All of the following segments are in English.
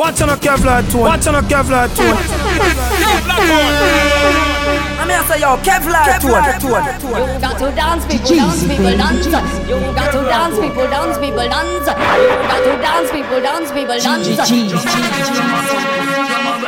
Watch on a Kevlar tone. Watch on a Kevlar tone. I'm here say yo Kevlar tone. You got to dance, people dance, people dance. You got to dance, people dance, people dance. You got to dance, people dance, people dance.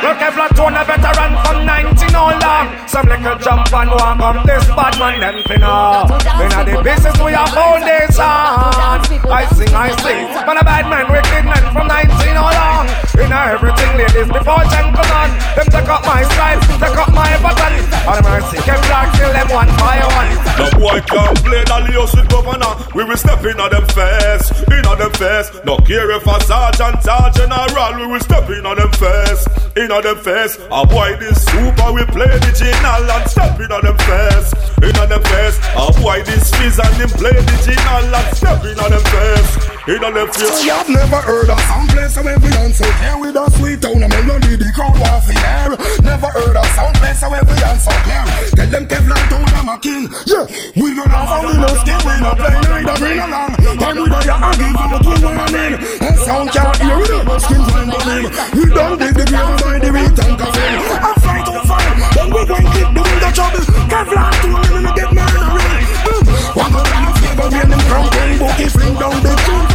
Look, Kevlar tone a veteran from 19 all long. Some little jump and walk up this bad man them finna. Inna the business we are foundation. I sing, I sing. But a bad man, wicked man from 19 all long. Inna everything, ladies before gentlemen. Them take up my style, take up my button. All mercy, Kevlar kill them one by one. The boy can't play the Leo with governor. We will step in on them face, in on them face. No care if a sergeant or general, we will step in on them face, in on them face. A boy this super, we play the general and step in on them face, in on them face. A boy this fizz and him play the general and step in on them face, in on them face. You've never heard of some place where we dance so here with a sweet tone, a melody the crowd want to hear. Never heard of some place where we dance so here. Tell them Kevlar tone I'm a king. Yeah, we don't have a we no skin, we no play neither bring along. Time we don't have a give for the twin warning. And sound can't hear it, skin fine but him. We don't dig the grave by the weak and coffin. I fight on fire, then we going keep doing the trouble. Kevlar tone, let me get. Boom, one more time, flavor when them crown king bookie fling down the tune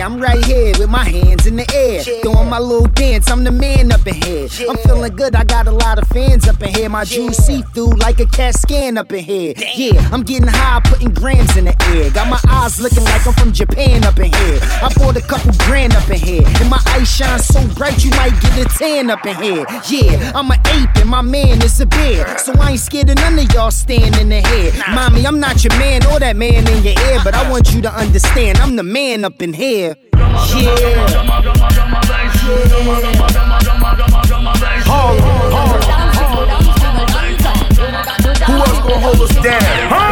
Yeah, I'm right here with my hands in the air. Doing my little dance, I'm the man up in here. I'm feeling good, I got a lot of fans up in here. My juice see through like a CAT scan up in here. Yeah, I'm getting high, putting grams in the air. Got my eyes looking like I'm from Japan up in here. I bought a couple grand up in here. And my eyes shine so bright, you might get a tan up in here. Yeah, I'm an ape and my man is a bear. So I ain't scared of none of y'all standing in the head. Mommy, I'm not your man or that man in your ear, but I uh-uh. want you to understand I'm the man up in here. Who else gonna hold us down? Huh?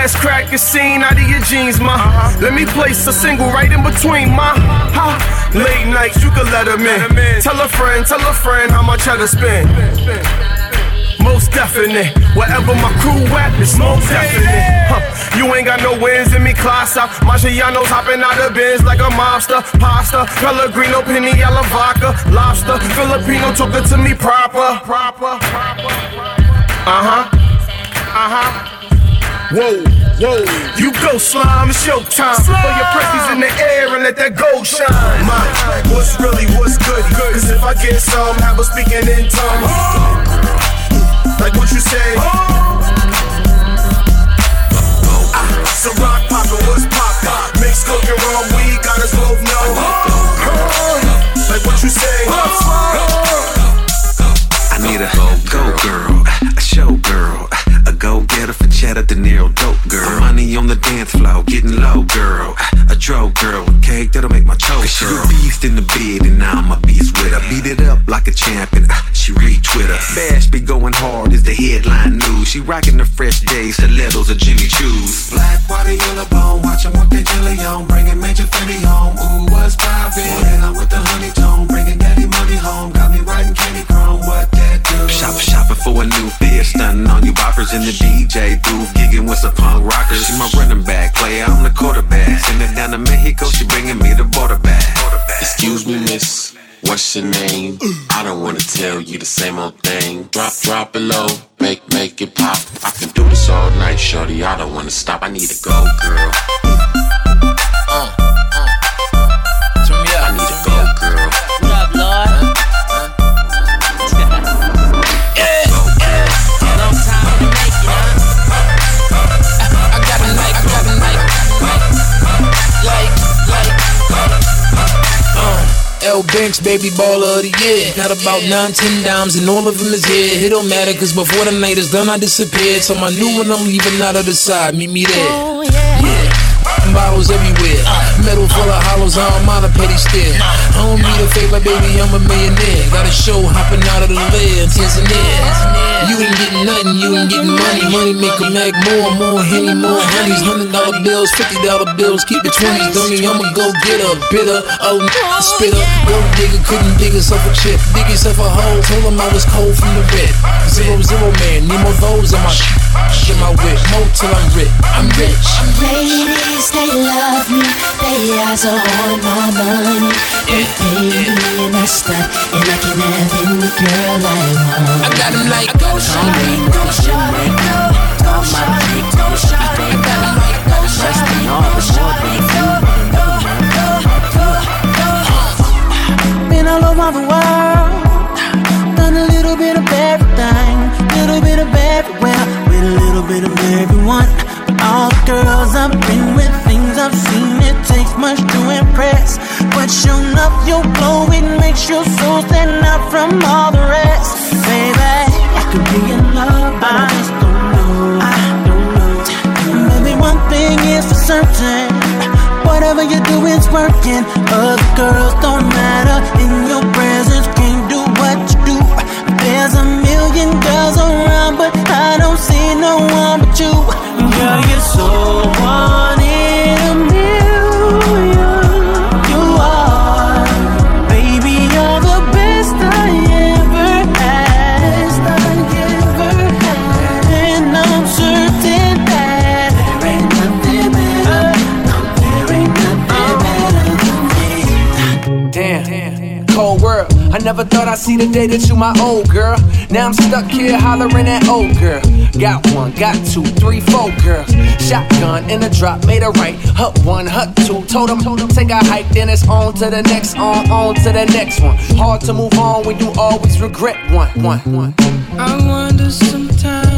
Ass crack your scene out of your jeans, ma. Let me place a single right in between, ma. Ha. Late nights, you can let them in. Tell a friend, tell a friend how much I to spend. Most definite. Wherever my crew at, it's most definite. Huh. You ain't got no wins in me, class out. Marciano's hopping out of bins like a mobster. Pasta, Pellegrino, Penny, yellow vodka, lobster. Filipino took it to me proper. Proper. Uh huh. Uh huh. Whoa, whoa. You go slime, it's showtime. Throw your presses in the air and let that gold shine. My, what's really, what's good? Cause if I get some, have a speaking in tongues. Like what you say? Ah, so rock poppin', what's poppin'? Mix coke and raw weed, got us both know. Like what you say? I need a go girl, a show girl, cheddar, De Niro dope girl. Money on the dance floor, getting low girl, a dro girl with cake that'll make my toe She a beast in the bed and now I'm a beast with her. Beat it up like a champion, ah, she retweet her. Bash be going hard is the headline news. She rocking the fresh days, stilettos or Jimmy Choos. Black water, yellow bone, watch 'em with their jelly on, bringing major Fendi home. Ooh, what's poppin'? When I'm with the honey tone, bringing daddy money home, got me riding candy chrome. What that do? Shop shopping for a new fit, stunning on you boppers in the DJ booth, gigging with some punk rockers. She my running back player, I'm the quarterback. Send it down to Mexico, she bringing me the border back. Excuse me, miss. What's your name? I don't wanna tell you the same old thing. Drop, drop it low, make, make it pop. I can do this all night, shorty. I don't wanna stop. I need a go, girl. Uh, L Banks, baby baller of the year. Got about nine, ten dimes, and all of them is here. It don't matter, cause before the night is done, I disappeared. So my new one, I'm leaving out of the side. Meet me there. Oh, yeah. Yeah. Bottles everywhere. Metal full of hollows, I don't mind a petty stare. I don't need a favor, baby, I'm a millionaire. Got a show hopping out of the lid, Tanzania. You ain't getting nothing, you ain't getting money. Money make a mag more, more henny, more honeys. Hundred dollar bills, fifty dollar bills, keep it twenties. Don't I'ma go get a bitter, oh, spitter. Gold digger couldn't dig himself a chip, dig himself a hole. Told him I was cold from the red. Zero, zero man, need more those in my shit. My whip, more till I'm rich. I'm rich. Ladies, they love me. They eyes are on my money. They pay me and I stunt, and I can have any girl I want. I got 'em like go shawty, go shawty, go, go shawty, go shawty, go, go shawty, go shawty, go, go, go, go, go. Been all over the world, little bit of everyone. All the girls I've been with, things I've seen, it takes much to impress. But sure enough, your glow, it makes your soul stand out from all the rest. Baby, I could be in love, but I just don't know. I don't know. Maybe one thing is for certain. Whatever you do is working. Other girls don't matter. In your presence, There's a million girls around, but I don't see no one but you. Girl, you're so one see the day that you my old girl. Now I'm stuck here hollering at old girl. Got one, got two, three, four girls. Shotgun in a drop, made a right. Hut one, hut two. Told them, told them take a hike, then it's on to the next, on, on to the next one. Hard to move on when you always regret one, one, one. I wonder sometimes.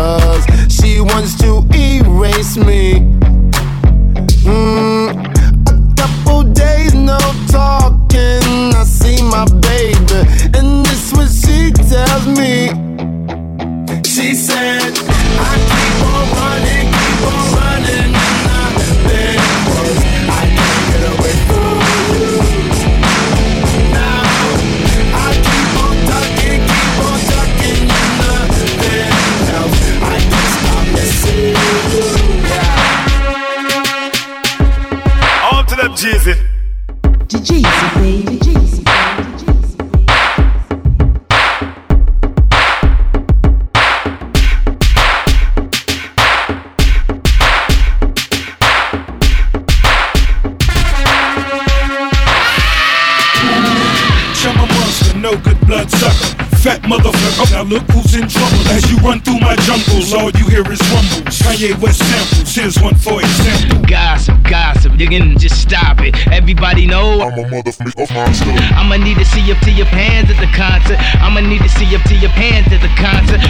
She Kanye West samples. Here's one for example. Gossip, gossip, you can just stop it. Everybody know I'm a motherfucker monster. I'ma need to see up to your pants at the concert. I'ma need to see up to your pants at the concert.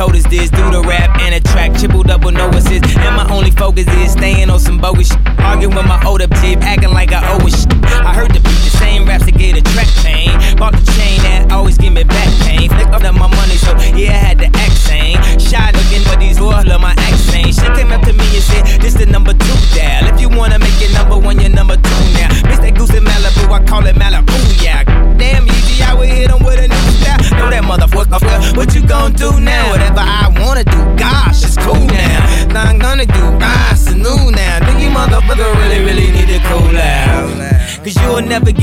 Ain't is this. Do the rap and a track, triple double, no assist. And my only focus is staying on some bogus shit. Arguing with my older tip, acting like I owe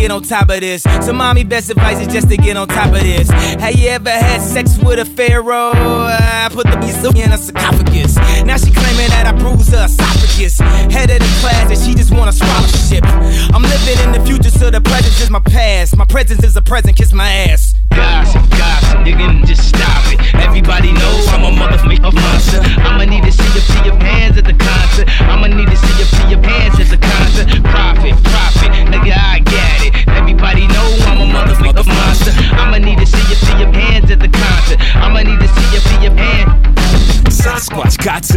get on top of this. So, mommy, best advice is just to get on top of this. Have you ever had sex with a pharaoh? I put the beast in a sarcophagus. Now she claiming that I bruised her esophagus. Head of the class and she just want a scholarship. I'm living in the future, so the present is my past. My presence is a present, kiss my ass. Gossip, gossip, can just stop it. Everybody knows I'm a motherfucker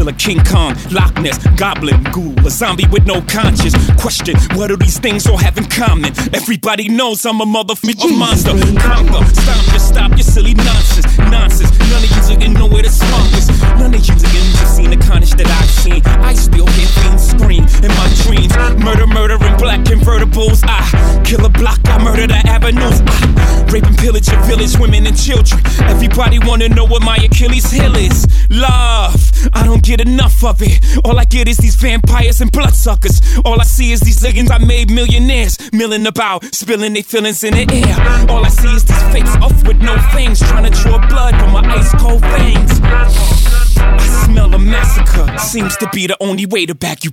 Godzilla, King Kong, Loch Ness, Goblin, Ghoul, a zombie with no conscience. Question, what do these things all have in common? Everybody knows I'm a motherfucking monster. Conquer, stop your stop your silly nonsense. Nonsense, none of you didn't know where the swamp is. None of you didn't just seen the carnage that I've seen. I still hear things scream in my dreams. Murder, murder in black convertibles. I kill a block, I murder the avenues. I rape and pillage a village, women and children. Everybody wanna know what my Achilles heel is. Love, I don't get enough of it. All I get is these vampires and bloodsuckers. All I see is these niggas I made millionaires, milling about, spilling their feelings in the air. All I see is these fakes off with no fangs, trying to draw blood from my ice cold veins. I smell a massacre. Seems to be the only way to back you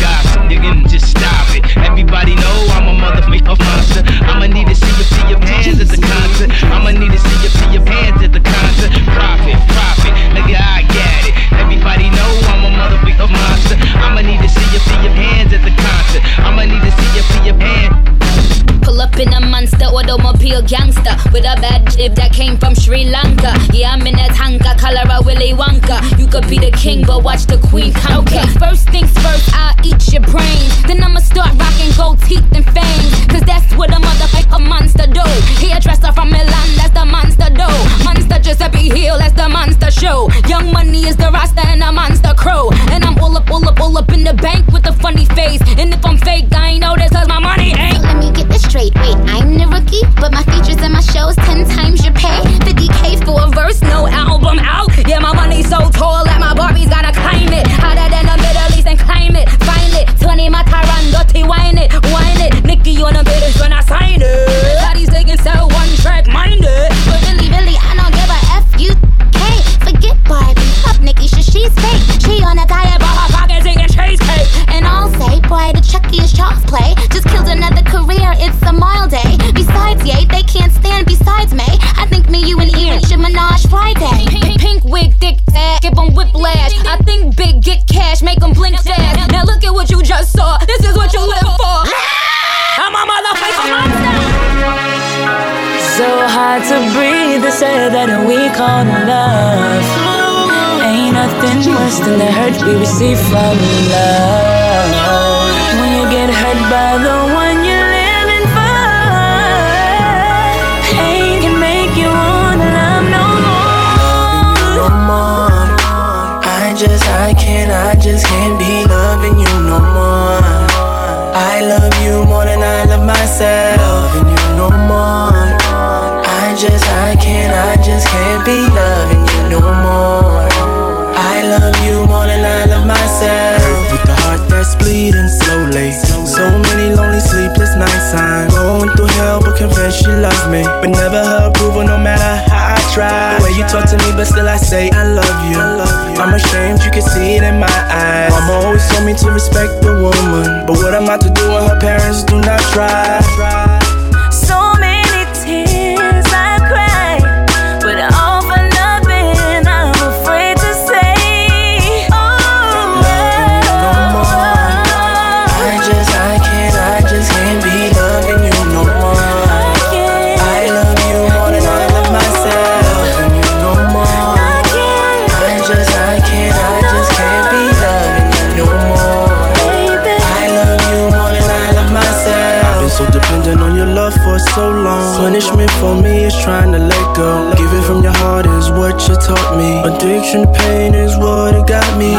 gossip, you can just stop it. Everybody know I'm a motherfucker monster. I'ma need to see up to your pants at the concert. I'ma need to see up to your pants at the concert. Profit, profit, nigga, I get it. Everybody know I'm a motherfucker monster. I'ma need to see up to your pants at the concert. I'ma need to see up to your pants. Pull up in a monster automobile gangster with a bad jib that came from Sri Lanka. Yeah, I'm in a tanka, color a Willy Wonka. You could be the king, but watch the queen conquer. Okay, first things first, I'll eat your brains. Then I'ma start rocking gold teeth and fangs. Cause that's what a motherfucker monster do. Hairdresser from Milan, that's the monster do. Monster Giuseppe Hill, that's the monster show. Young money is the roster and a monster crow. And I'm all up, all up, all up in the bank with a funny face. And if I'm fake, I ain't know this cause my money ain't. Let me get straight. Wait, I'm the rookie, but my features and my shows ten times your pay. 50k for a verse, no album out. Yeah, my money's so tall that my Barbies gotta climb it. Hotter than the Middle East and climb it, find it. 20 my Tyron, dirty wine it, wine it. Nikki on the bitters when I sign it. Everybody's taking sell one track mind it. But really, really, I don't give a f you. Forget Barbie, up Nikki, she's fake. She on a diet, but her pockets eating cheesecake. Say, Boy, the Chucky is child's play. Just killed another career, it's a mild day. Besides, yay, they can't stand besides me. I think me, you, and Ian should menage Friday. Pink, wig, dick ass, give them whiplash. I think big, get cash, make them blink fast. Now look at what you just saw, this is what you live for. I'm a motherfucking. So hard to breathe, They say that we call love ain't nothing worse than the hurt we receive from love head by the she loves me. But never her approval, no matter how I try. The way you talk to me, but still I say I love you. I'm ashamed, you can see it in my eyes. Mama always told me to respect the woman. But what am I to do when her parents do not try? Addiction, pain is what it got me.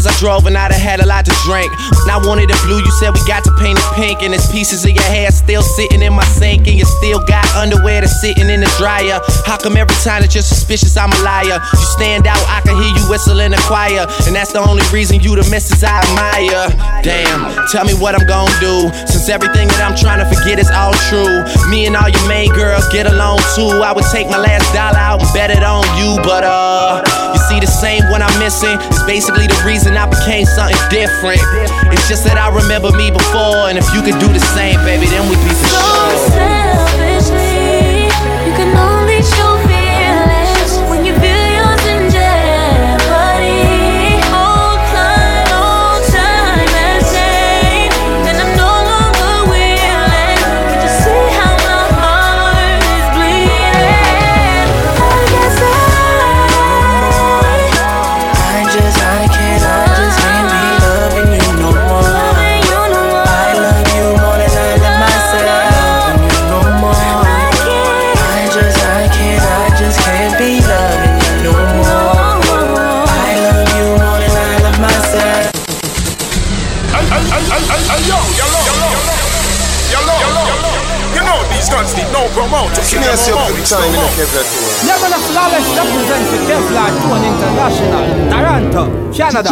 Cause drove and I done had a lot to drink. When I wanted it blue, you said we got to paint it pink. And there's pieces of your hair still sitting in my sink. And you still got underwear that's sitting in the dryer. How come every time that you're suspicious, I'm a liar? You stand out, I can hear you whistle in the choir. And that's the only reason you the missus I admire. Damn, tell me what I'm gonna do. Since everything that I'm trying to forget is all true. Me and all your main girls get along too. I would take my last dollar out and bet it on you. But uh, you see the same one I'm missing. It's basically the reason I became something different. It's just that I remember me before. And if you could do the same, baby, then we'd be for sure. Promoter. Give me a good time in the Kevlar tour. Never the flawless represents the Kevlar Tone International, Toronto, Canada.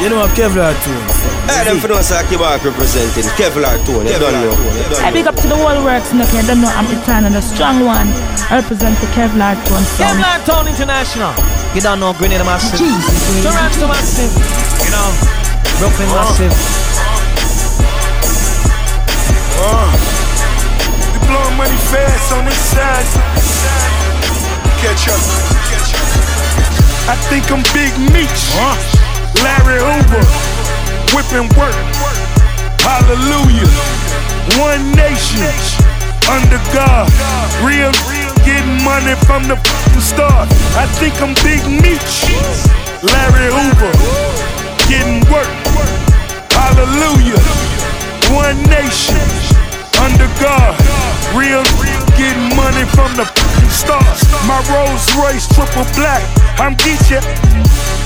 You know what Kevlar tune? Hey, them for those that keep back representing Kevlar tune. You don't know. You don't I big up to the whole works, no, I don't know, I'm Italian, the strong one. I represent the Kevlar Tone. Kevlar Town International. You don't know Grenada Massive. Toronto Massive. You know, Brooklyn Massive. Uh, money fast on this side. Catch up. I think I'm Big Meech. Larry Hoover. Whipping work. Hallelujah. One nation. Under God. Real getting money from the start. I think I'm Big Meech. Larry Hoover. Getting work. Hallelujah. One nation. Under God. Real getting money from the start. My Rolls Royce triple black. I'm Geechee.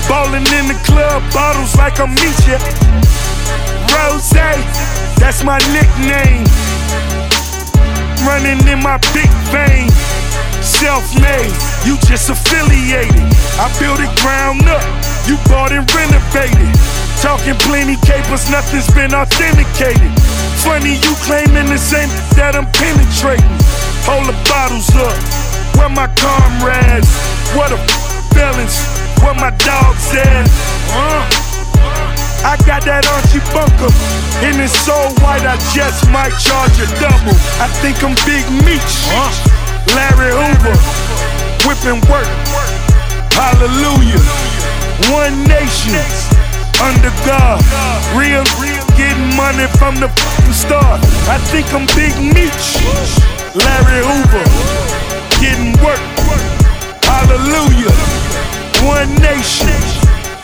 Ballin' in the club, bottles like I'm Meechee. Rose, that's my nickname. Running in my big vein. Self-made, you just affiliated. I built it ground up, you bought and renovated. Talking plenty capers, nothing's been authenticated. Funny you claiming the same that I'm penetrating. Hold the bottles up, where my comrades? What a balance, where my dogs at? Uh. I got that Archie Bunker, and it's so white I just might charge a double. I think I'm Big Meech, Larry Hoover, whipping work. Hallelujah, one nation under God, real, getting money from the fucking start. I think I'm Big Meech, Larry Hoover, getting work. Hallelujah, one nation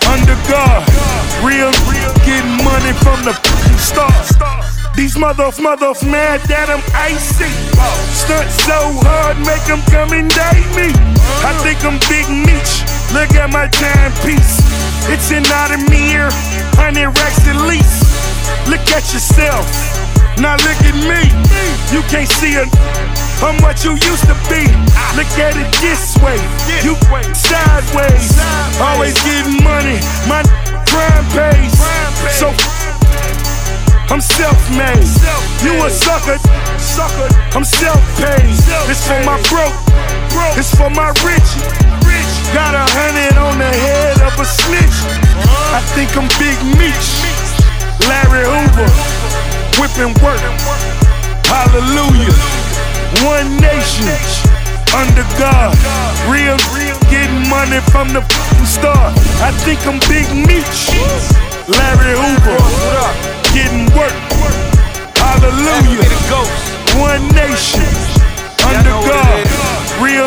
under God, real, real, getting money from the fucking start. These mother mother mad that I'm icy. Stunt so hard, make them come and date me. I think I'm Big Meech. Look at my timepiece. It's an Audemir, hundred racks at least. Look at yourself. Now look at me. You can't see a I'm what you used to be. Look at it this way. You sideways. Always getting money. My crime pays. So I'm self-made. You a sucker, sucker. I'm self-paid. This for my broke, This for my rich. Got a hundred on the head of a snitch. I think I'm Big Meech, Larry Hoover, whipping work. Hallelujah. One nation under God. Real, getting money from the start. I think I'm Big Meech, Larry Hoover, getting work. Hallelujah. One nation under God. Real,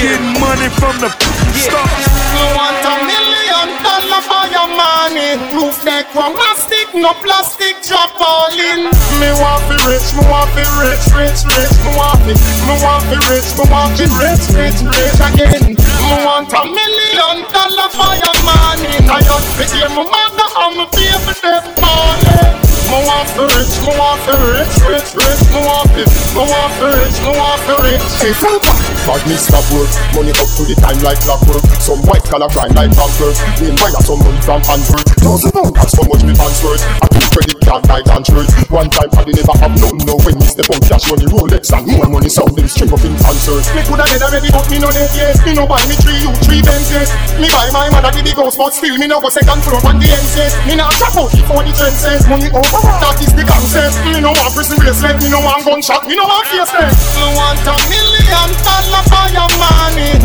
getting money from the start. You want a million dollar for your money? Roof deck from plastic, no plastic drop all in. Me want be rich, me want be rich, rich, rich. Me want be, me want be rich, me want be rich, rich, rich again. Me want a million dollar for your money. I just pay my mother and my baby them money. Me want be rich, me want be rich, rich, rich. Me want be, me want be rich, me want be rich. Hey, Franca, bad me stop work. Money up to the time like clockwork. Some white collar grind like clockwork. Meanwhile, some money from Antwerp. Thousand pound, that's how much me pants worth. Credit card like Antwerp. One time, I never have none. No, when me step out, cash money, Rolex and more money sound them string up in concert. Me coulda dead already, but me no dead yet. Me no buy me three you three Benzes. Me buy my mother the big house, but still me no go second floor on the NCS. Me nah chop out before the trend says money over. That is the concept. Me no want prison bracelet. Me no want gunshot. Me no want face. Me want a million dollar for your money.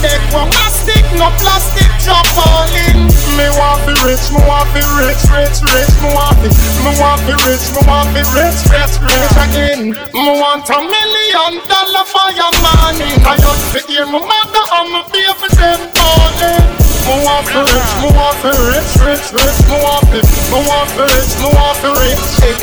Deck from plastic, no plastic all in. Me want be rich, me want be rich, rich, rich. Me want be, me want be rich, me want be rich, rich, rich again. Me want a million dollar for your money. I just sit here, my mother and my baby them calling. Me want be rich, me want be rich, rich, rich. Me want be, me want be rich, me want be rich. Hey.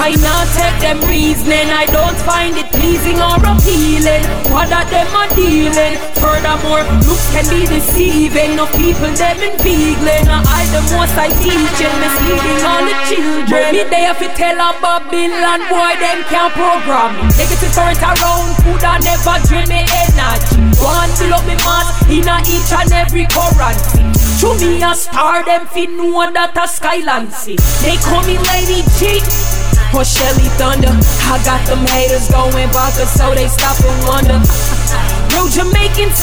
I not take them reasoning, I don't find it pleasing or appealing. What that them are dealing. Furthermore, looks can be deceiving. No people them inveigling. I the most I teach, teaching, misleading all the children. Me they have to tell a Babylon boy them can't program me. Negative current around, food I never drain me energy. One fill up me mass in a each and every currency. To me a star, them fit know that a skyline see. They call me Lady G or Shelly Thunder. I got them haters going vodka, so they stop and wonder. Real Jamaicans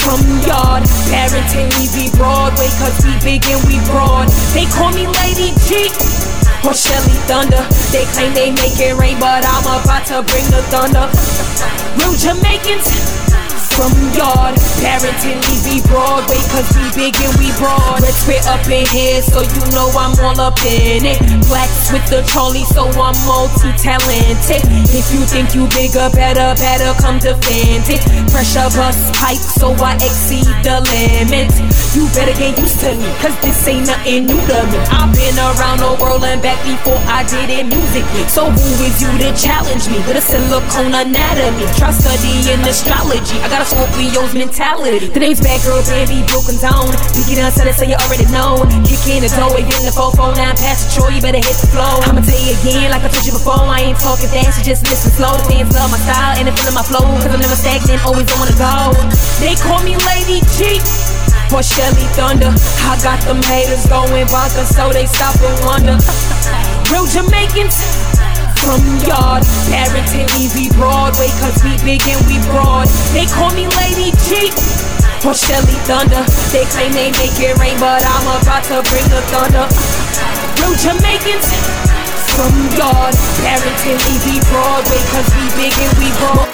from yard, we be Broadway, cause we big and we broad. They call me Lady G. Or Shelly Thunder. They claim they make it rain, but I'm about to bring the thunder. Real Jamaicans from yard. Barrington, we be Broadway, cause we big and we broad. Let's fit up in here, so you know I'm all up in it. Blacks with the trolley, so I'm multi-talented. If you think you bigger, better, better come defend it. Pressure bust pipe, so I exceed the limit. You better get used to me, cause this ain't nothing new to me. I've been around the world and back before I did it musically. So who is you to challenge me with a silicone anatomy? Try studying astrology. I got a Scorpio's mentality. The name's Bad Girl Baby, broken down. Pick it up, so that's so you already know. Kick in the door, get in the 449, pass the Troy, you better hit the flow. I'ma tell you again, like I told you before, I ain't talking fast, you just listen slow. The fans love my style and they feeling my flow, cause I'm never stagnant, always on the go. They call me Lady G or Shelly Thunder. I got them haters going bonkers, so they stop and wonder. Real Jamaicans from yard, Barrington, EV Broadway, cause we big and we broad. They call me Lady G or Shelly Thunder. They claim they make it rain, but I'm about to bring the thunder. Real Jamaicans from yard, Barrington, EV Broadway, cause we big and we broad.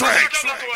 Listen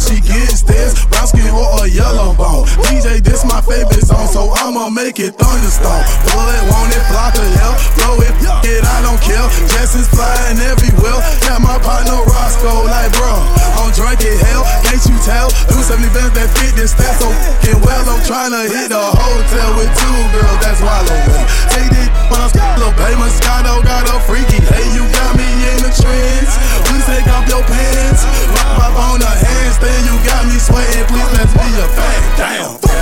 she gets this. Brown skin or a yellow bone. DJ, this my favorite so I'ma make it thunderstorm. Pull it, want it, block it, hell. Blow it, it, I don't care. Jess's flying everywhere. Got my partner Roscoe, like, bro, I'm drunk as hell. Can't you tell? Do 70 bands that fit this stat so fucking well. I'm tryna hit a hotel with two girls, that's Wallow. Take this when I'm little baby Moscato got a freaky. Hey, you got me in the trance. Please take off your pants. Pop up on the handstand, you got me sweating. Please let's be a fact. Damn.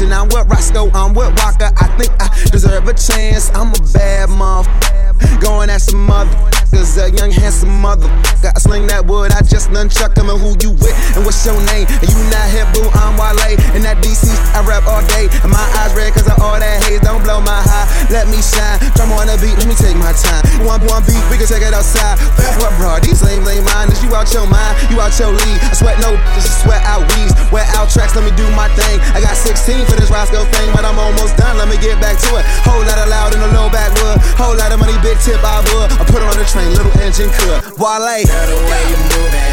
And I'm with Roscoe, I'm with Walker. I think I deserve a chance. I'm a bad mother. Going at some motherfuckers, a young handsome motherfucker. I sling that wood, I just nunchuck him. And who you with? And what's your name? And you not hip, boo, I'm Wale. And that DC, I rap all day. And my eyes red cause of all that haze. Don't blow my high, let me shine. Drum on the beat, let me take my time. One one beat, we can take it outside. What, bro? These lames ain't mine. Is you out your mind? You out your league. I sweat no, is sweat out weeds. Wear out tracks, let me do my thing. I got 16 for this Roscoe thing, but I'm almost done. Let me get back to it. Whole lot of loud in the low backwood. Whole lot of money, big tip, I would. Train, little engine could. Wale. Girl, the way you got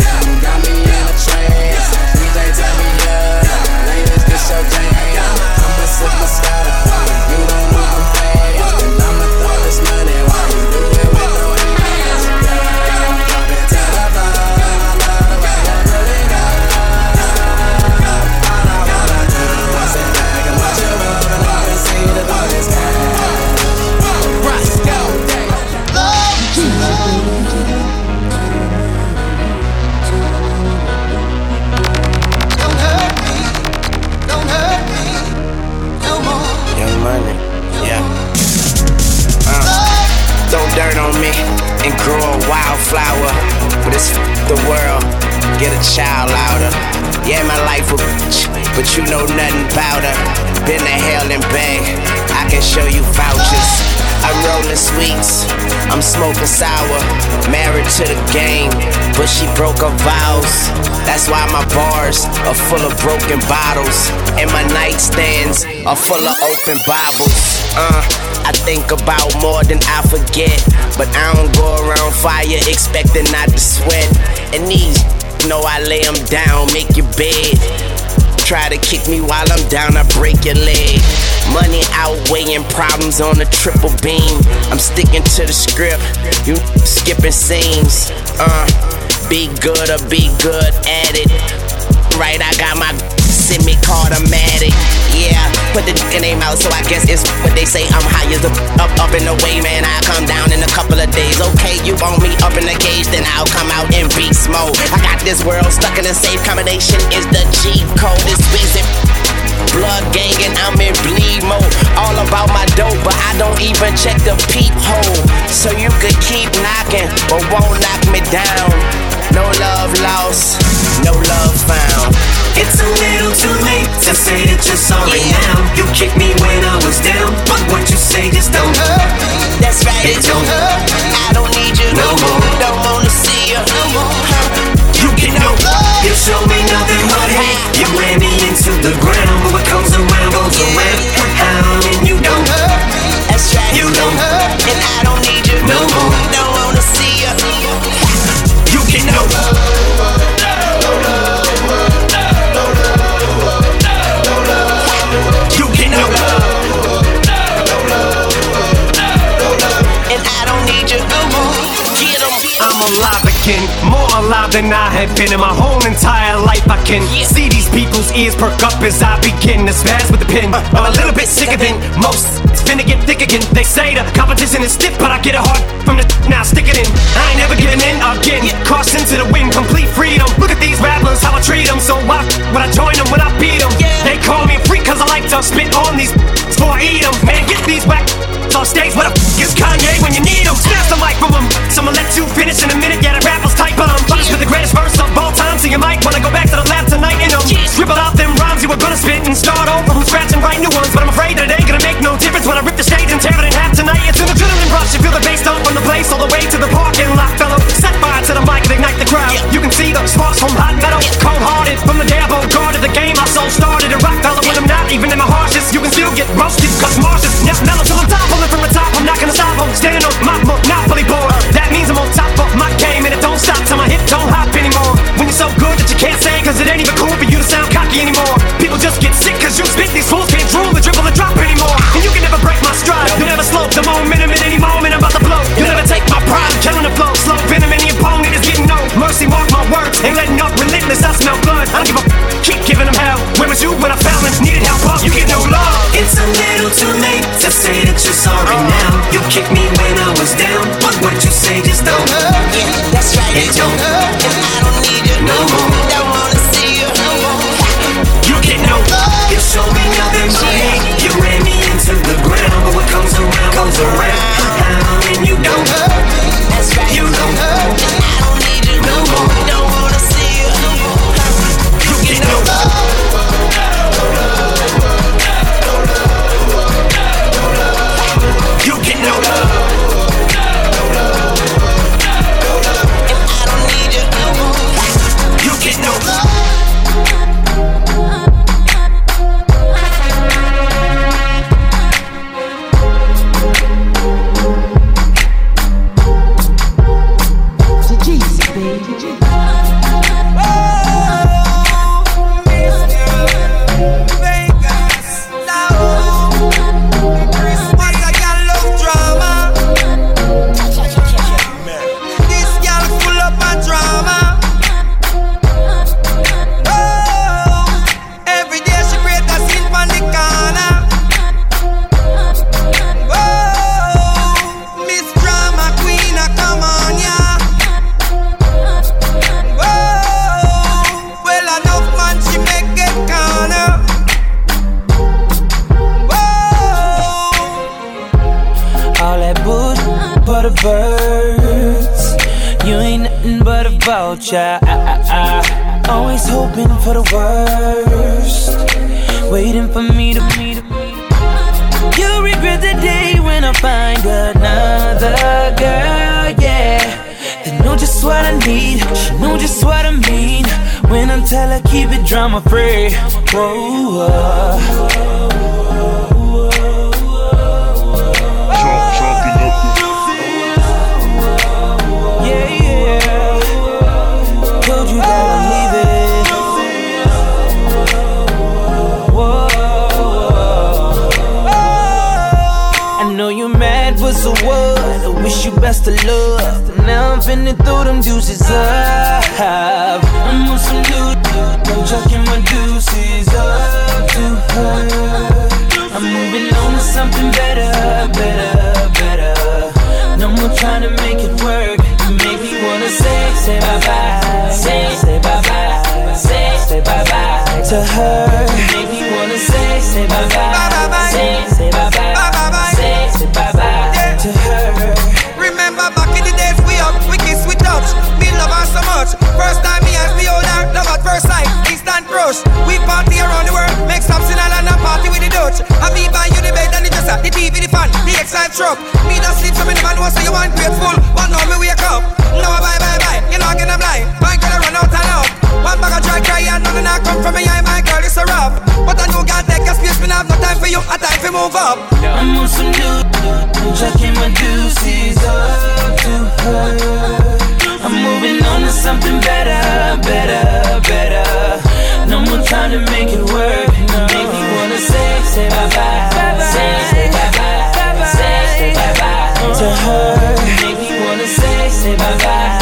full of broken bottles, and my nightstands are full of open Bibles. Uh, I think about more than I forget, but I don't go around fire expecting not to sweat. And these know I lay them down, make your bed. Try to kick me while I'm down, I break your leg. Money outweighing problems on a triple beam. I'm sticking to the script, you skipping scenes. Uh, be good or be good at it. Right, I got my semi automatic. Yeah, put the in their mouth, so I guess it's what they say. I'm higher the up, up in the way, man. I come down in a couple of days. Okay, you want me up in the cage, then I'll come out in beast mode. I got this world stuck in a safe combination. Is the G code? It's Weezy. Blood gang and I'm in bleed mode. All about my dope, but I don't even check the peephole. So you could keep knocking, but won't knock me down. No love lost, no love found. It's a little too late to say that you're sorry now. You kicked me when I was down, but what you say just don't hurt. That's right, it don't hurt. I don't need you no more. Don't wanna see you no more. You can know you show me nothing but hate. You ran me into the ground, but what comes around goes around. How and you don't hurt. That's right, you don't hurt, and I don't need you no more. More alive than I have been in my whole entire life. I can see these people's ears perk up as I begin to spaz with the pen. I'm a little bit sicker than most. It's finna get thick again. They say the competition is stiff, but I get a hard from the now. Stick it in. I ain't never giving in again. Caution to the wind, complete freedom. Look at these rappers, how I treat them. So why would I join them when I beat them? They call me a freak cause I like to spit on these before I eat them. Man, get these whack on stage. Where the f is Kanye when you need him? Snatch the mic from him. So I'ma let you finish in a minute. Yeah, the rappers type on. Punish with the greatest verse of all time. So you might wanna go back to the lab tonight and um, scribble out them rhymes you were gonna spit and start over from scratch and write new ones. But I'm afraid that it ain't gonna make no difference when I rip the stage and tear it in half tonight. It's an adrenaline rush. You feel the bass dump from the place all the way to the parking lot, fellow. Set fire to the mic and ignite the crowd. You can see the sparks from hot metal. Cold hearted from the day I guarded the game. My soul started a rock fellow when I'm not even in my harshest. You can still get roasted cause Marshall's never mellow till I'm top. Pulling from the top, I'm not gonna stop. I'm standing on my monopoly board. That means I'm on top of my game and it don't stop till my hip don't hop anymore. When you're so good that you can't say cause it ain't even cool for you to sound cocky anymore. People just get sick cause you spit these fools can't drool or dribble or drop anymore. And you can never break my stride. You never slow the momentum at any moment I'm about to blow. You never take my pride, I'm killing the flow. Slow venom in any opponent is getting no mercy. Mark my words, ain't letting up relentless. I smell blood. I don't give a f- keep giving them hell. Where was you when I fell and needed help? Up, you get no love. It's a little too late say that you're sorry now. You kicked me when I was down, but what you say just don't hurt. Yeah, that's right. It don't Make me wanna say, say bye bye,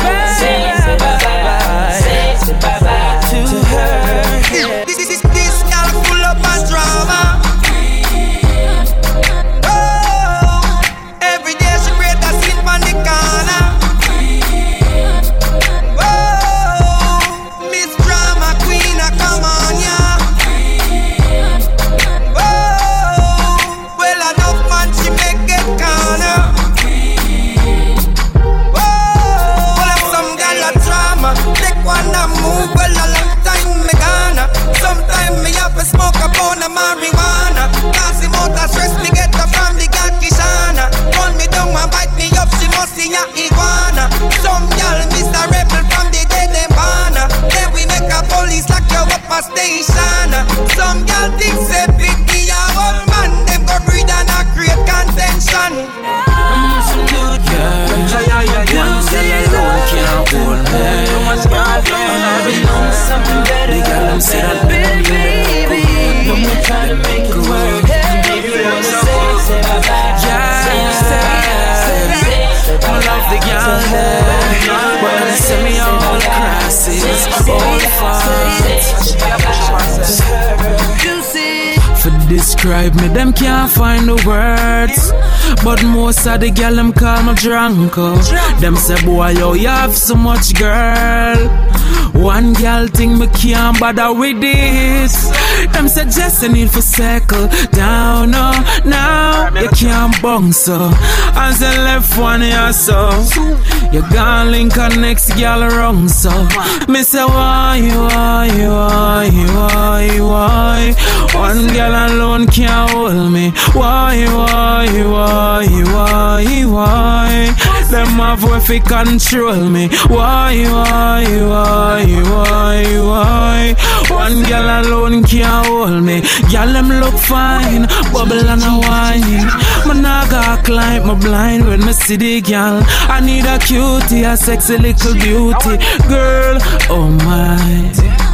describe me, them can't find the words. But most of the gal them call me drunk. oh. Them say, boy, yo, you have so much girl. One gal think me can't bother with this. Them say just a need for circle down, no, now you can't bounce so. As the left one here so, you gone link a next gal wrong so. Me say why, why, why, why, why? One gal alone can't hold me. Why, why, why, why, why? Them have way fi control me. Why, why, why, why, why? One gal alone can't hold me. Gal them look fine, bubble and a wine. Man I got climb my blind when me see the gal. I need a cutie, a sexy little beauty, girl. Oh my.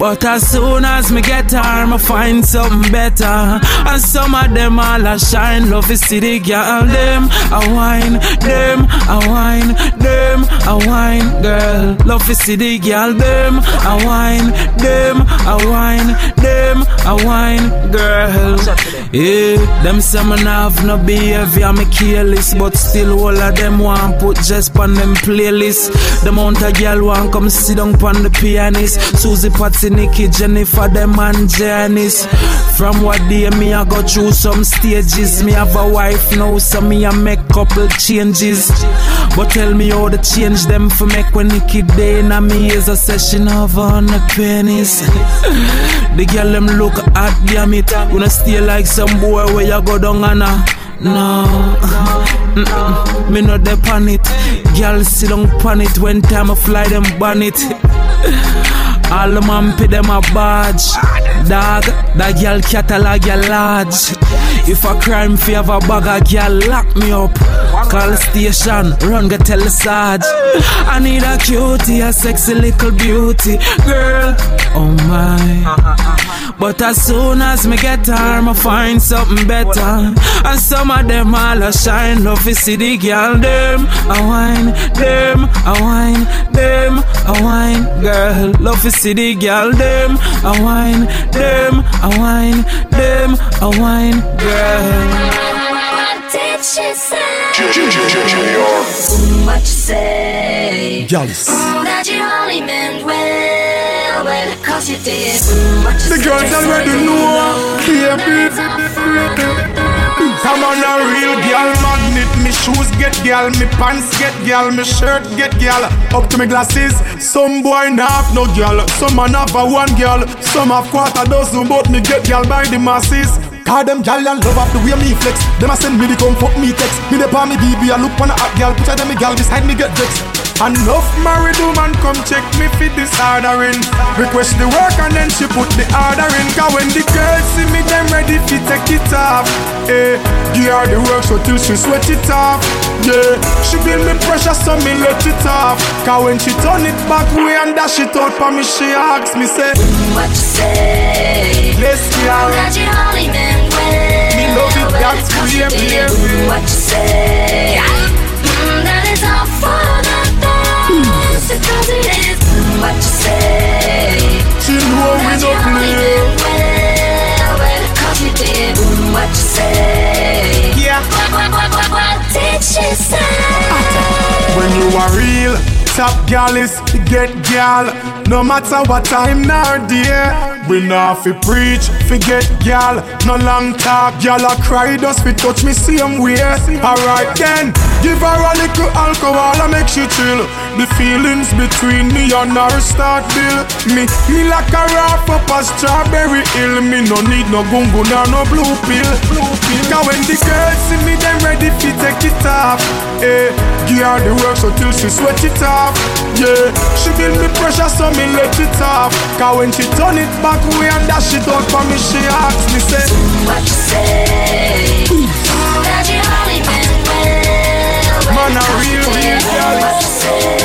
But as soon as me get her, I find something better. And some of them all a shine, love is city girl. Them a wine, them a wine, them a wine, girl. Love is city girl. Them a wine, them a wine, them a wine, girl. Yeah, them say me nah have no behavior, me careless, but still all of them want put just on them playlist. The amount of girl want come sit down on the pianist. Susie Patsy, Nikki, Jennifer, them and Janice. From what day me I go through some stages. Me have a wife now, so me I make couple changes. But tell me how to change them for make when Nikki day na me is a session of on the pennies. the girl them look at damn it. Wanna stay like some boy where you go down and a no, Mm-mm. me not dep on it. Girl sit down pon it when time I fly them ban it. All the man pay them a badge. Dog, that girl catalog your large. If a crime fi have a bag a girl lock me up. Call station, run go tell the sarge. I need a cutie, a sexy little beauty girl. Oh my. But as soon as me get her, I find something better. And some of them all a shine, love to see the girl them a wine, them a wine, them a wine, girl. Love to see the girl them a wine, them a wine, them a wine, girl. What she say? What you say? Gallus. That you only meant well, The girls already know. Baby. Come on, a real girl magnet. Me shoes get girl, me pants get girl, me shirt get girl. Up to me glasses. Some boy not have no girl, some man have a one girl, some have quarter dozen, but me get girl by the masses. Call them gal and love up the way me flex. Them a send me the come fuck me text. Me the palm me BB, I look on a hot gal. Picture them me gal beside me get vexed. Enough married woman come check me for this ordering. Request the work and then she put the order in. Cause when the girls see me, them ready to take it off. Eh, give her the work so till she sweat it off. Yeah, she build me pressure so me let it off. Cause when she turn it back way and dash it out for me, she asks me say, What you say? Yes, girl. That you only meant well. Me love it, that's cause you way, What you say? What you say. She know we That no you only play. well, well, cause you did. What you say? Yeah. What, what, what, what, what did she say? When you are real, top gal is get gal. No matter what time nor day. We not fi preach, forget gal. No long talk, gal a cry just fi touch me same way. Alright then, give her a little alcohol and make she chill. The feelings between me and her start build. Me, me like a wrap up a strawberry hill. Me no need no gungun or no blue pill. Blue pill. Cause when the girls see me, them ready fi take it off. Eh, give her the work so till she sweat it off. Yeah, she build me pressure so me let it off. Cause when she turn it back way and dash it out for me, she asks me say, What you say? That you only well. well, Man, a cause you real,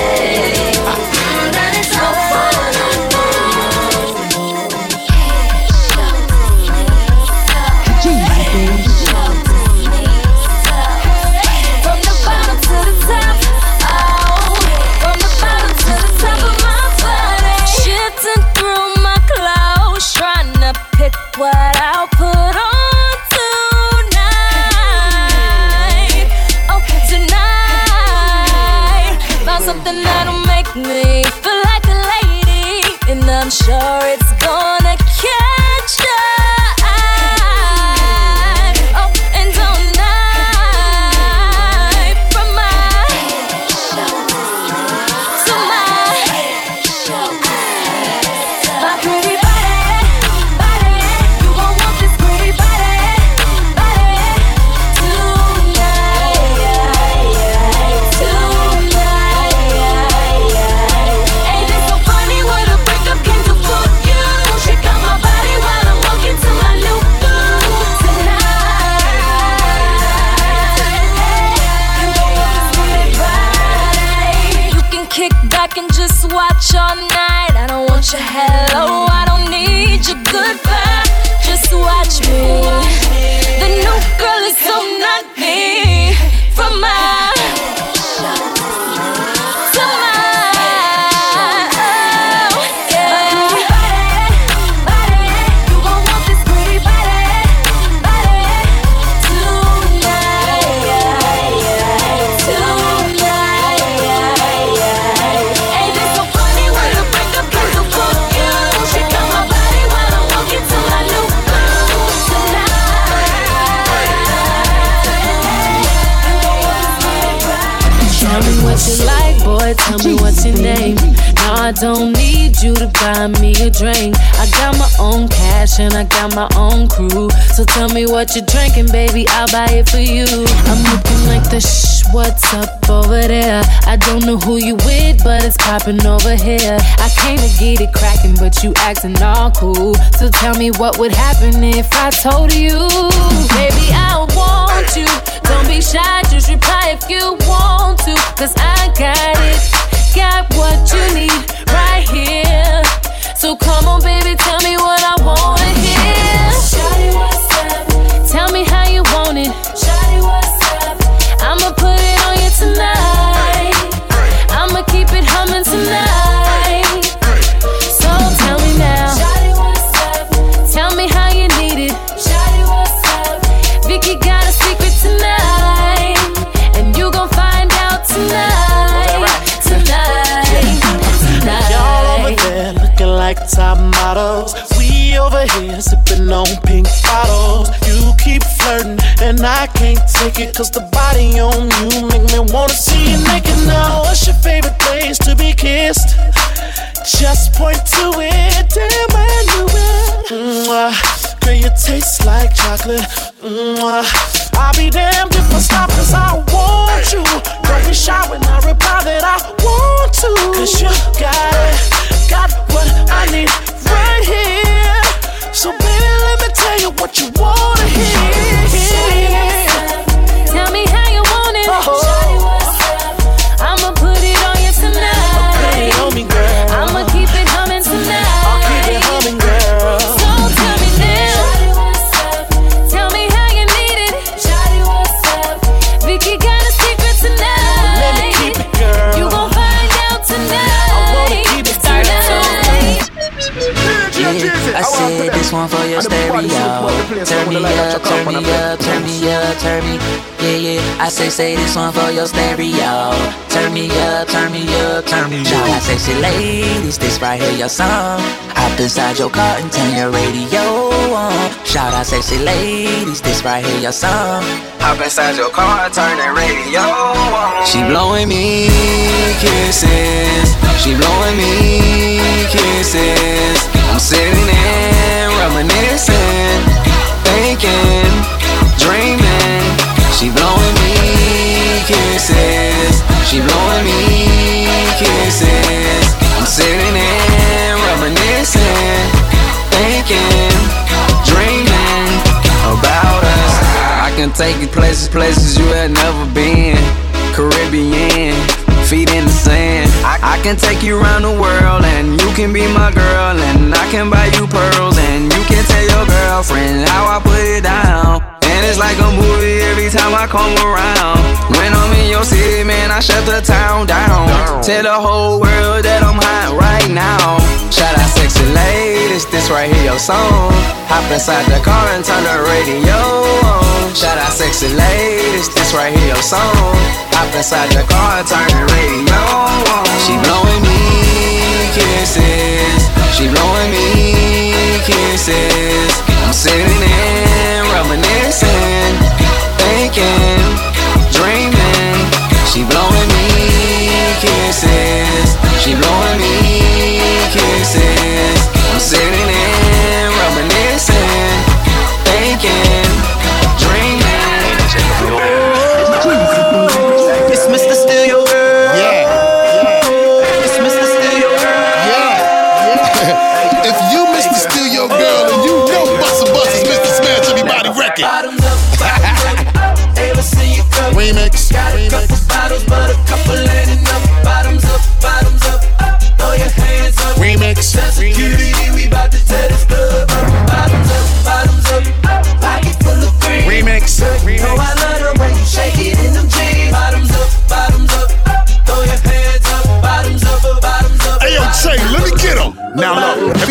I don't need you to buy me a drink. I got my own cash and I got my own crew. So tell me what you're drinking, baby. I'll buy it for you. I'm looking like the shh. What's up over there? I don't know who you with, but it's popping over here. I came to get it cracking, but you acting all cool. So tell me what would happen if I told you, baby, I want you. Don't be shy, just reply if you want to. Cause I got it, got what you need right here. So come on, baby, tell me what I wanna I can't take it cause the body on you make me wanna see you naked now. What's your favorite place to be kissed? Just point to it, damn, I knew it. Mwah. Girl, you taste like chocolate. Mwah. I'll be damned if I stop cause I want you. Don't be shy when I reply that I want to. Cause you got it, got what I need right here. So baby, let me tell you what you wanna hear. Tell me how you want it. I'ma your stereo. Turn me up, turn me up, turn me up, turn me. Yeah, yeah. I say, say this one for your stereo. Turn me up, turn me up, turn me up. I sexy ladies, this right here your song. Hop inside your car and turn your radio on. Shout out sexy ladies, this right here your song. Hop inside your car, turn that radio on. She blowing me kisses. She blowing me kisses. I'm sitting there reminiscing, thinking, dreaming. She blowing me kisses. She blowing me kisses. I'm sitting there reminiscing, thinking, dreaming about us. I can take you places, places you had never been. Caribbean, feet in the sand. I, I can take you around the world and you can be my girl and I can buy you pearls and you can tell your girlfriend how I put it down. It's like a movie every time I come around. When I'm in your city, man, I shut the town down. Tell the whole world that I'm hot right now. Shout out sexy ladies, this right here your song. Hop inside the car and turn the radio on. Shout out sexy ladies, this right here your song. Hop inside the car and turn the radio on. She blowing me kisses. She blowing me kisses. Sitting there reminiscing, thinking, dreaming. She blowing me kisses. She blowing me kisses.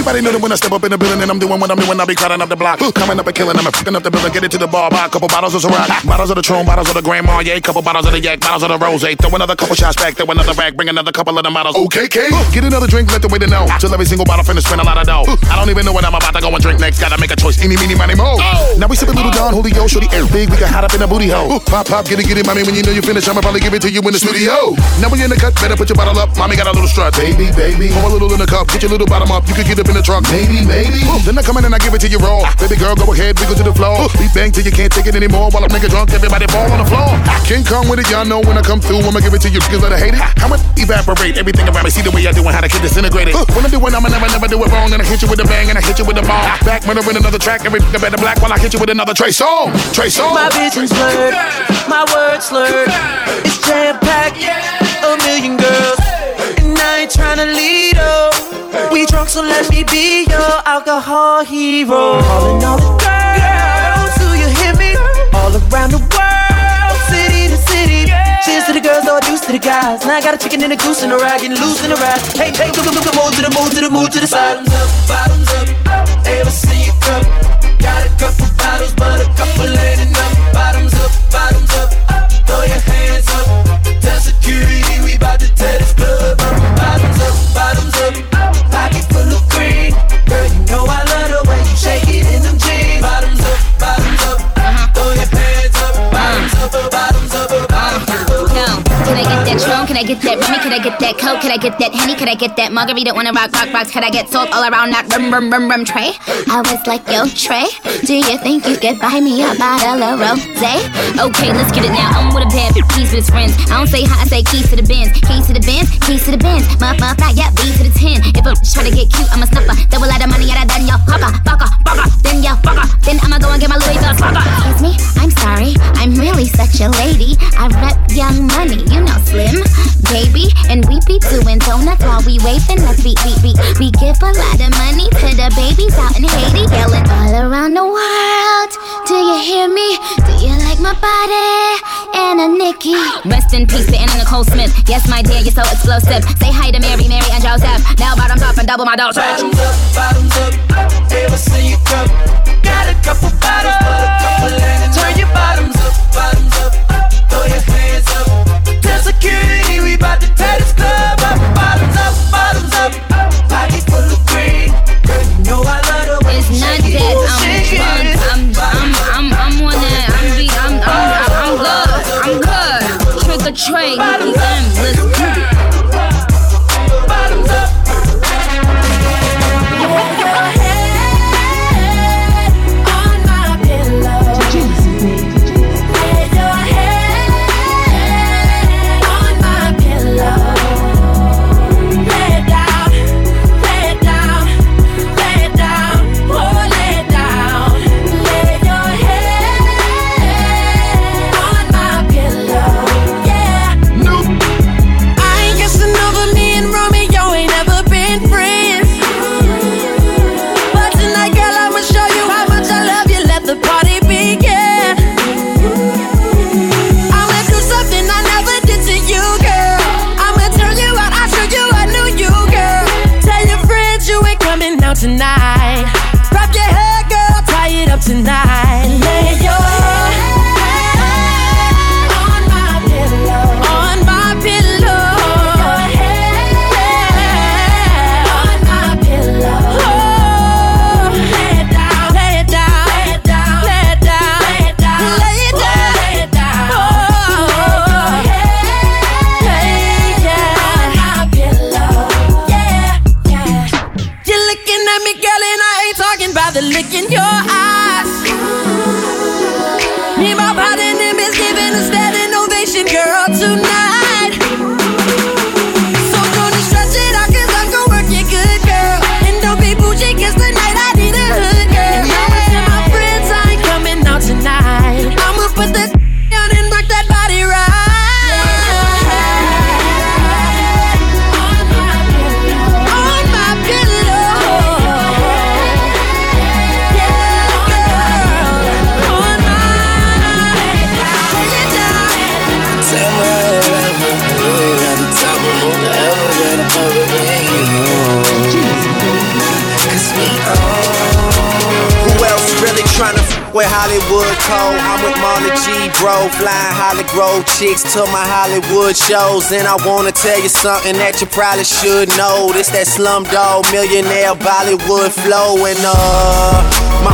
Everybody know that when I step up in the building and I'm doing what I'm doing, when I be crowding up the block. Coming up and killing, I'm fucking up the building, get it to the bar, buy a couple bottles of Ciroc, bottles of the Tron, bottles of the Grand Marnier, couple bottles of the Yak, bottles of the Rose, throw another couple shots back, throw another back, bring another couple of the models. Okay, K, get another drink, let the waiter know. Till every single bottle finna spend a lot of dough. I don't even know what I'm about to go and drink next, gotta make a choice, any, meeny, money, mo. Oh. Now we sippin' little Don Julio, shorty air big, we can hide up in a booty hole. Pop, pop, get it, get it, mommy, when you know you finish, I'ma probably give it to you in the studio. Now we in the cut, better put your bottle up, mommy got a little strut. Baby, baby, pour a little in the cup, get your little bottom up, you can get up in the trunk. Maybe, maybe. Then I come in and I give it to you raw. Baby girl, go ahead, wiggle to the floor. Beat bang till you can't take it anymore. While I'm nigga drunk, everybody fall on the floor. King Kong with it, y'all know when I come through, I'ma give it to you. Cause let her hate it. How much evaporate everything around me? See the way I do and how the kid disintegrate it. When I do it, I'ma never, never do it wrong. And I hit you with a bang and I hit you with a ball. Back when I murdering another track, every nigga better black while I hit you with another Trey Songz. Trey Songz. My vision's blurred, my words slurred. It's jam packed, a million girls, and I ain't tryna lead oh. We drunk, so let me be your alcohol hero. Calling all the girls, do you hear me? All around the world, city to city. Cheers to the girls, all deuce to the guys. Now I got a chicken and a goose and a rag, getting loose in the ride. Hey, hey, look, look, look, move to the move to the move to the side. Bottoms up, bottoms up. Ever see you come? Got a couple bottles, but a couple ain't enough. Bottoms up, bottoms up. Throw your hands up about to tear this club up. Bottoms up, bottoms up. Pocket full of green. Girl, you know I love the way you shake it in them jeans. Bottoms up, bottoms up. Throw your pants up. Bottoms up, bottoms up, bottoms up. Can I get that drone, can I get that rummy? Could I get that coke? Could I get that henny? Could I get that margarita? Wanna rock, rock, rocks? Could I get salt all around that rum, rum, rum, rum tray? I was like, yo, Trey, do you think you could buy me a bottle of rosé? Okay, let's get it now. I'm with a bad keys with his friends. I don't say hi, I say keys to the bins. Keys to the bins, keys to the bins. Muff, muff, yeah, B to the 10. If I'm trying to get cute, I'm a snuffer. Double lot of money, yeah, then yo, fucker, fucker, fucker. Then yo, fucker. Then I'ma go and get my Louis Vuitton. Excuse me, I'm sorry. I'm really such a lady. I rep young money, you know, slim, baby. And we be doing donuts while we waving. Let's beat, beat, beat. We give a lot of money to the babies out in Haiti, yelling all around the world. Do you hear me? Do you like my body? And a Nikki. Rest in peace to Anna Nicole Smith. Yes, my dear, you're so explosive. Say hi to Mary, Mary, and Joseph. Now bottoms up and double my dose. Bottoms up, bottoms up. Ever see you cup? Got a couple bottles, put a couple. Turn your bottoms up, bottoms up. Throw your hands up. Security we bout to tear this club up. Bottoms up, bottoms up. Pockets full of green. Girl, you know I love the way It's not that I'm Shake it. drunk. I'm, I'm, I'm, I'm on that. I'm, be, I'm, I'm, I'm good. I'm good. Trick or treat. Shows. And I wanna tell you something that you probably should know. This that slumdog millionaire Bollywood flow. And uh, my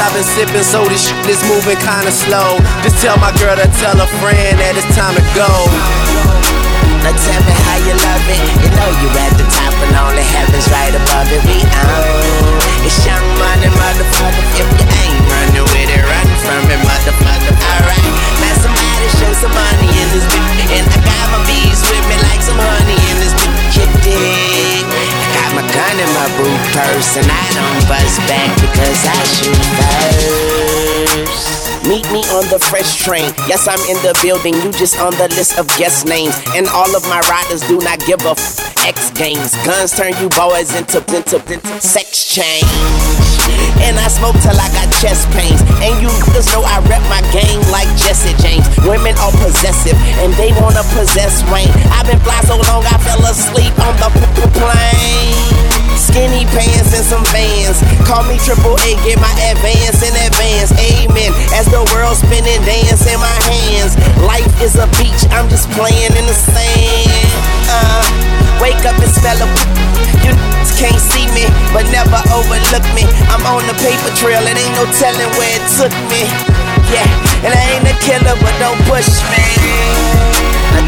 I've been sipping, so this shit is moving kinda slow. Just tell my girl to tell a friend that it's time to go. Now tell me how you love it. You know you at the top and only heaven's right above it. We own. It's young money, motherfucker. If you ain't running with it, run from it, motherfucker. Alright. Now somebody show some money in this bitch. And I got my bees with me like some honey in this bitch. You dig? My gun in my boot purse and I don't bust back because I shoot first. Meet me on the fresh train. Yes, I'm in the building. You just on the list of guest names. And all of my riders do not give a f- X games. Guns turn you boys into, into, into sex change. And I smoke till I got chest pains. And you niggas know I rep my game like Jesse James. Women are possessive and they wanna possess Wayne. I've been fly so long I fell asleep on the p- p- plane. Skinny pants and some vans. Call me triple A, get my advance in advance. Amen. As the world spinning, dance in my hands. Life is a beach, I'm just playing in the sand. Uh, wake up and smell a. You can't see me, but never overlook me. I'm on the paper trail, it ain't no telling where it took me. Yeah, and I ain't a killer, but don't push me.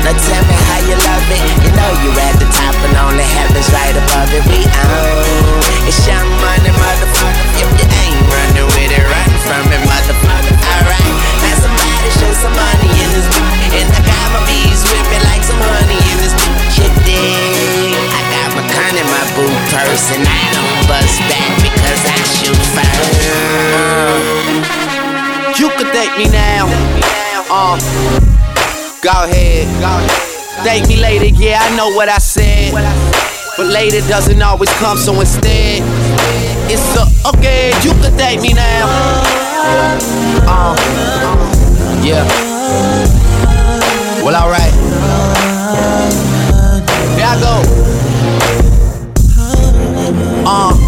Now tell me how you love it. You know you at the top and only heaven's right above it. We own. It's young money, motherfucker. If you ain't running with it, run from it, motherfucker. Alright. Now somebody show some money in this beat. And I got my bees with me like some honey in this beat. You dig? I got my gun in my boot purse and I don't bust back because I shoot first. You could thank me now. Uh. Go ahead. Thank me later, yeah, I know what I said. But later doesn't always come, so instead, it's a okay, you can thank me now. Uh, yeah. Well, alright. Here I go. Uh.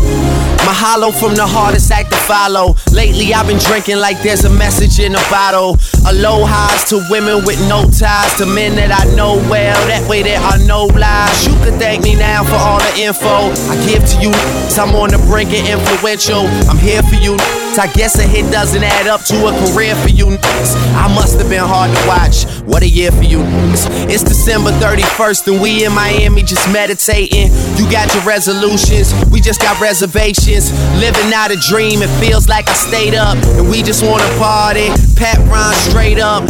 Mahalo from the hardest act to follow. Lately, I've been drinking like there's a message in a bottle. Aloha's to women with no ties, to men that I know well. That way, there are no lies. You could thank me now for all the info I give to you. I'm on the brink of influential. I'm here for you. I guess a hit doesn't add up to a career for you. I must have been hard to watch. What a year for you. It's December 31st, and we in Miami just meditating. You got your resolutions, we just got reservations. Living out a dream, it feels like I stayed up. And we just wanna party. Pat Ron straight up.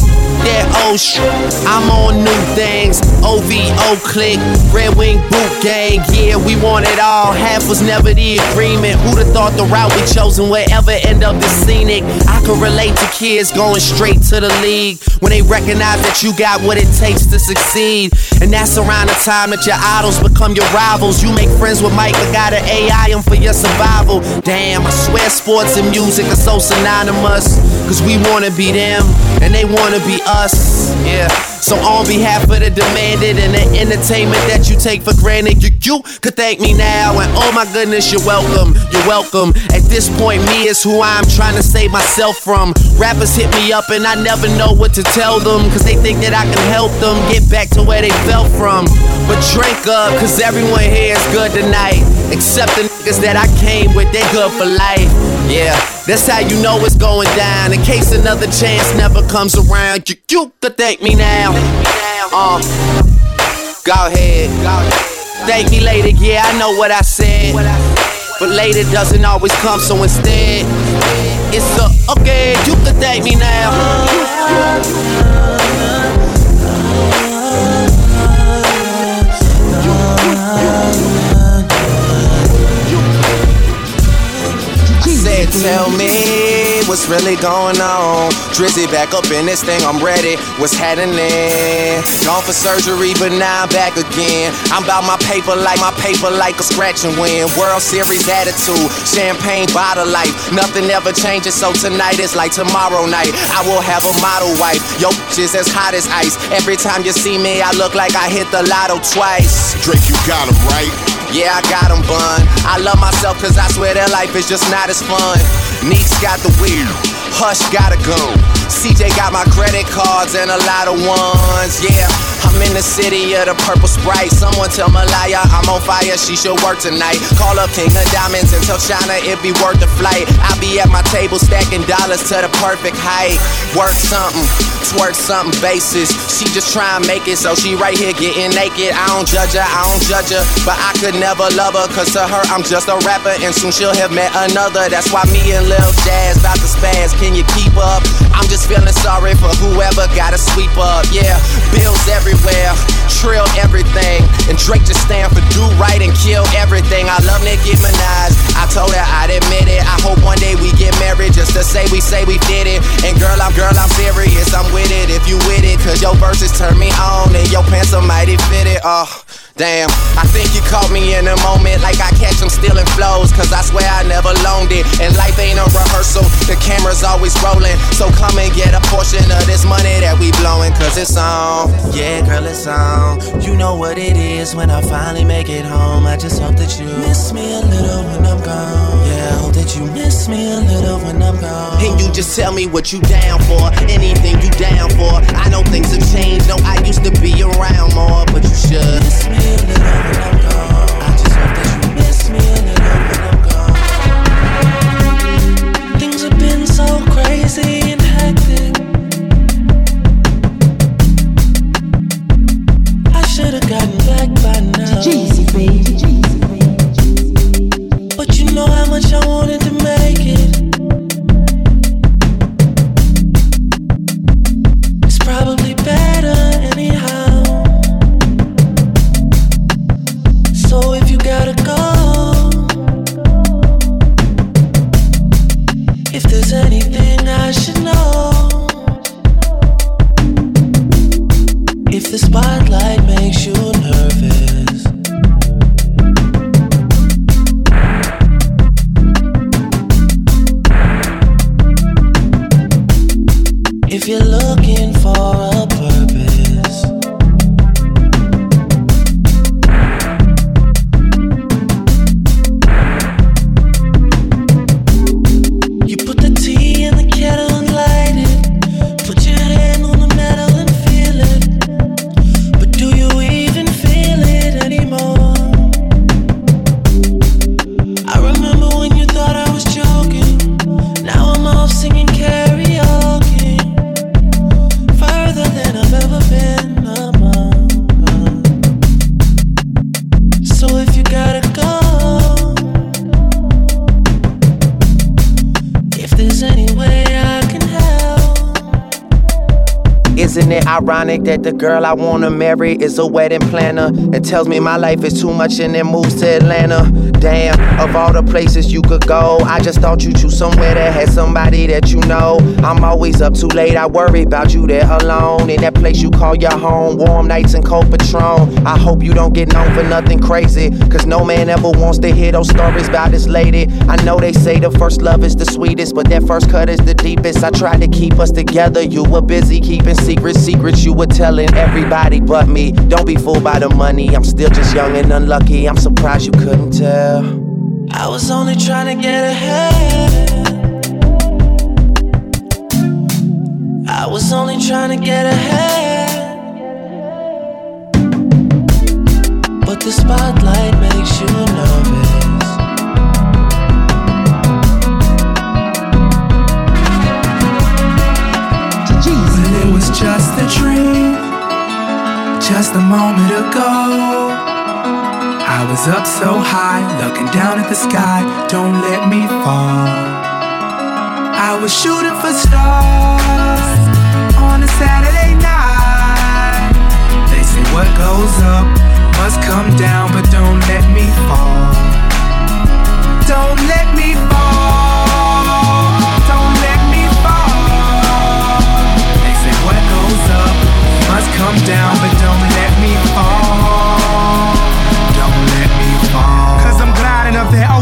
That old oh, shit. I'm on new things. OVO click, Red Wing boot gang. Yeah, we want it all. Half was never the agreement. Who'd have thought the route we chosen would ever end up this scenic? I can relate to kids going straight to the league when they recognize that you got what it takes to succeed. And that's around the time that your idols become your rivals. You make friends with Mike, but gotta AI him for your survival. Damn, I swear sports and music are so synonymous. Cause we wanna be them, and they wanna be us. Yeah. So on behalf of the demanded and the entertainment that you take for granted, you, you could thank me now. And oh my goodness, you're welcome. You're welcome. At this point, me is who I'm trying to save myself from. Rappers hit me up and I never know what to tell them. Cause they think that I can help them get back to where they fell from. But drink up, cause everyone here is good tonight. Except the niggas that I came with, they good for life. Yeah, that's how you know it's going down. In case another chance never comes around, you, you could thank me now. Uh, go ahead. Thank me later, yeah, I know what I said. But later doesn't always come, so instead, it's a okay, you can thank me now. tell me what's really going on. Drizzy back up in this thing, I'm ready. What's happening? Gone for surgery, but now I'm back again. I'm about my paper like my paper like a scratch and win. World Series attitude, champagne bottle life. Nothing ever changes, so tonight is like tomorrow night. I will have a model wife. Yo, is as hot as ice. Every time you see me, I look like I hit the lotto twice. Drake, you got him right. Yeah, I got him, bun. I love myself cause I swear that life is just not as fun. Neeks got the wheel, now. Hush gotta go. CJ got my credit cards and a lot of ones, yeah. I'm in the city of the purple sprite. Someone tell Malaya I'm on fire, she should work tonight. Call up King of Diamonds and tell China it be worth the flight. I be at my table stacking dollars to the perfect height. Work something, twerk something basis. She just try and make it, so she right here getting naked. I don't judge her, I don't judge her, but I could never love her, cause to her I'm just a rapper, and soon she'll have met another. That's why me and Lil Jazz about to spaz. Can you keep up? I'm just feeling sorry for whoever gotta sweep up. Yeah, bills everywhere, trill everything. And Drake just stand for do right and kill everything. I love Nicki Minaj. I told her I'd admit it. I hope one day we get married just to say we say we did it. And girl, I'm girl, I'm serious. I'm with it if you with it. Cause your verses turn me on and your pants are mighty fitted. Oh. Damn, I think you caught me in a moment like I catch them stealing flows. Cause I swear I never loaned it. And life ain't a rehearsal, the camera's always rolling. So come and get a portion of this money that we blowing. Cause it's on, yeah, girl, it's on. You know what it is when I finally make it home. I just hope that you miss me a little when I'm gone. Yeah, You miss me a little when I'm gone. And you just tell me what you down for, anything you down for. I know things have changed, no, I used to be around more, but you should miss me a little when I'm gone. I just hope that you miss me a little when I'm gone. Things have been so crazy ironic that the girl I wanna marry is a wedding planner and tells me my life is too much and then moves to Atlanta? Damn, of all the places you could go, I just thought you'd choose somewhere that had somebody that you know. I'm always up too late, I worry about you there alone. In that place you call your home, warm nights and cold Patrón. I hope you don't get known for nothing crazy, cause no man ever wants to hear those stories about this lady. I know they say the first love is the sweetest, but that first cut is the deepest. I tried to keep us together, you were busy keeping secrets, secrets you were telling everybody but me. Don't be fooled by the money, I'm still just young and unlucky. I'm surprised you couldn't tell. I was only trying to get ahead. I was only trying to get ahead. But the spotlight makes you nervous. Just a dream, just a moment ago. I was up so high, looking down at the sky. Don't let me fall. I was shooting for stars on a Saturday night. They say what goes up must come down, but don't let me fall. Don't let me must come down, but don't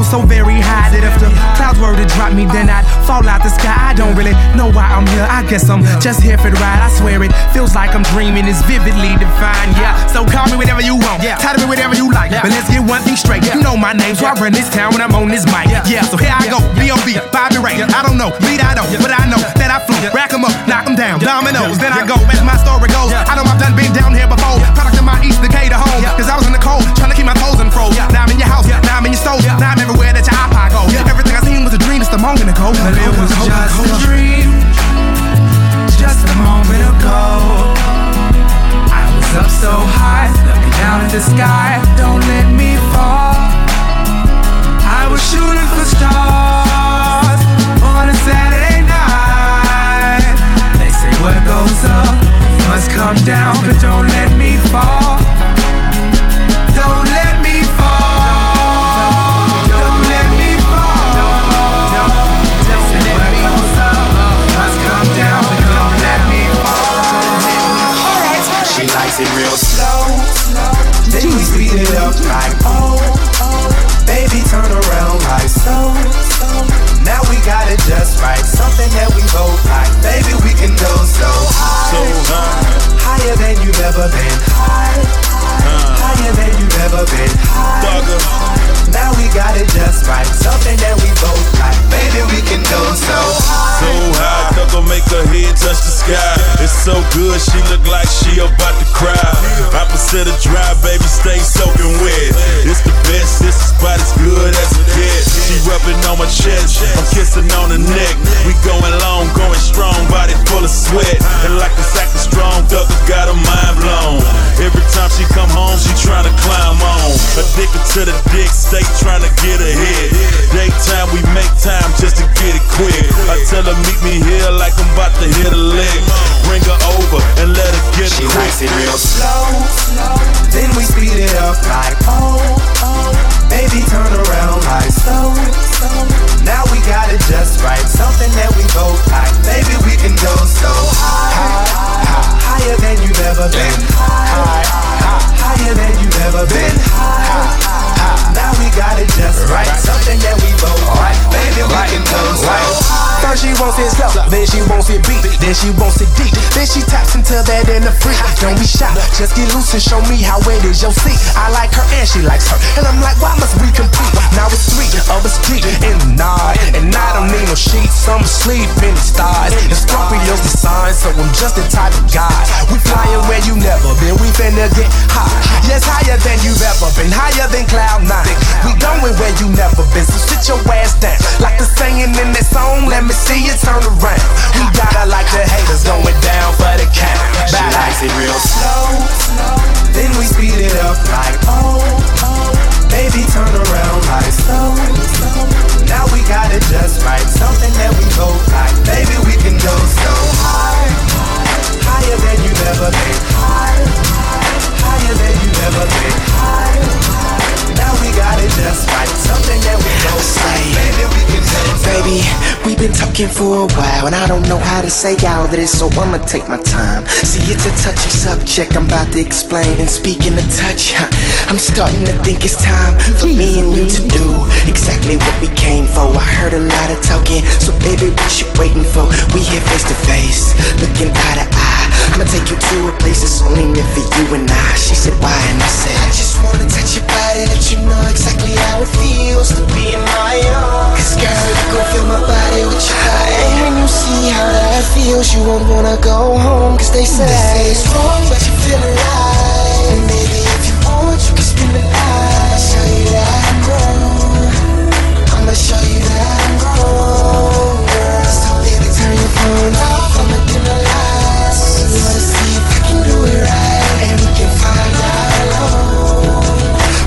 so very high that if the clouds were to drop me, then I'd fall out the sky. I don't really know why I'm here. I guess I'm just here for the ride. I swear it feels like I'm dreaming. It's vividly defined. Yeah, so call me whatever you want. Yeah. Title me whatever you like. But let's get one thing straight. You know my name, so I run this town when I'm on this mic. Yeah, so here I go. B.O.B. Bobby Ray. I don't know, lead I don't, but I know that I flew. Rack 'em up, knock 'em down. Dominoes, then I go as my story goes. I know I've done been down here before. Product of my East Decatur home. Cause I was in the cold, trying to keep my toes in unfroze. Now I'm in your house, now I'm in your stove, now I'm everywhere that your iPod go. Everything I seen was a dream just a moment ago. But it was just a dream, just a moment ago. I was up so high, looking down at the sky. Don't let me fall. Then she wants it deep, then she taps into that in the free. Don't be shy, just get loose and show me how it is your seat. I like her and she likes her, and I'm like, why must we compete? Now it's three of us deep in the and I don't need no sheets, I'm asleep in the stars. And Scorpio's the sign, so I'm just the type of guy. We flying where you never been, we finna get high. Yes, higher than you've ever been, higher than cloud nine. We going where you never been, so sit your ass down. Like the saying in that song, let me see you turn around. We gotta like the haters going down for the count. She likes it real slow, then we speed it up like oh, oh. Baby, turn around like so, so. Now we got it just right, something that we both like. Baby, we can go so high, higher than you've ever been. High, higher than you've ever been. High, now we got it just right, something that we both like. Baby, we can go Baby, we've been talking for a while, and I don't know how to say all this, so I'ma take my time. See, it's a touchy subject I'm about to explain. And speaking of touch, huh, I'm starting to think it's time for me and you to do exactly what we came for. I heard a lot of talking, so baby, what you waiting for? We here face to face, looking eye to eye. I'ma take you to a place that's only meant for you and I. She said, Why? And I said, I just wanna touch your body, let you know exactly how it feels to be in my arms. Cause girl, you gon' feel my body with your body. And when you see how that feels, you won't wanna go home. Cause they say, it's wrong, but you feel alive. And baby, if you want, you can spend the night. Show you that I'm grown. I'ma show you that I'm grown, girl. So baby, turn your phone off. I'ma dim the lights. You wanna see if I can do it right. And we can find out alone.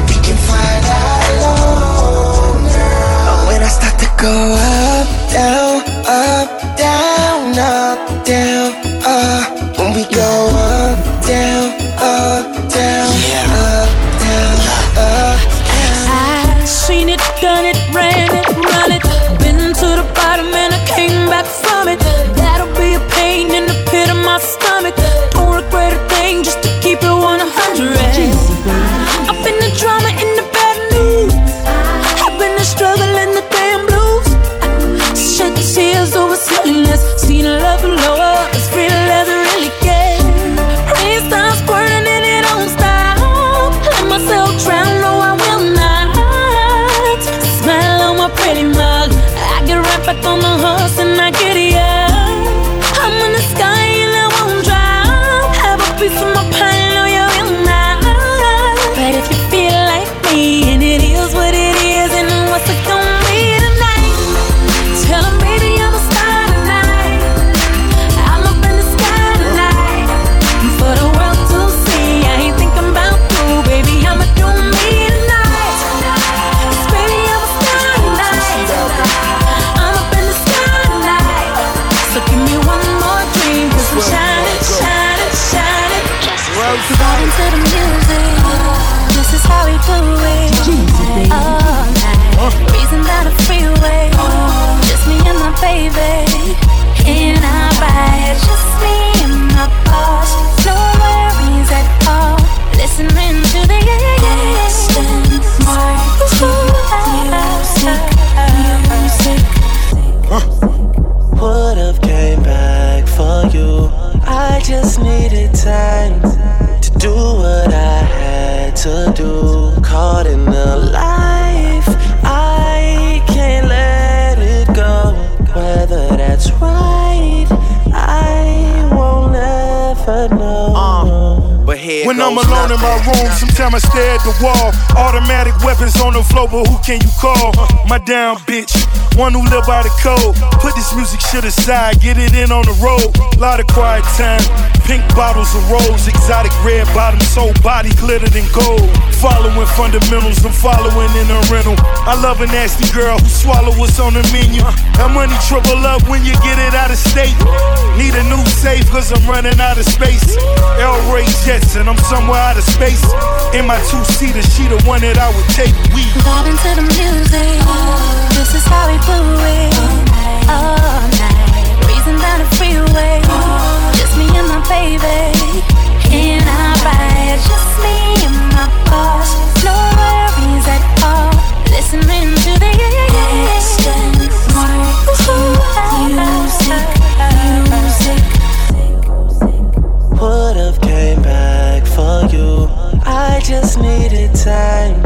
We can find out alone, girl. When I start to go up, down, to the music. This is how we do it. Oh, all night. Down the freeway. Just me and my baby. Just me and my boss. Listening to the music. Would've came back for you. I just needed time do what I had to do. Caught in the life, I can't let it go. Whether that's right, I won't ever know. Here when I'm alone in my room, sometimes I stare at the wall. Automatic weapons on the floor, but who can you call? My down bitch, one who live by the code. Put this music shit aside, get it in on the road. Lot of quiet time, pink bottles of rose, exotic red bottoms, whole body glittered in gold. Following fundamentals, I'm following in a rental. I love a nasty girl who swallow what's on the menu. That money triple up when you get it out of state. Need a new safe, cause I'm running out of space. L Ray Jets, and I'm somewhere out of space. In my two seater, she the one that I would take. We vibing to the music. This is how we do it. All night, breezing down the freeway. Just me and my baby. In our ride, just me and my boss. No worries at all. Listening to the I just needed time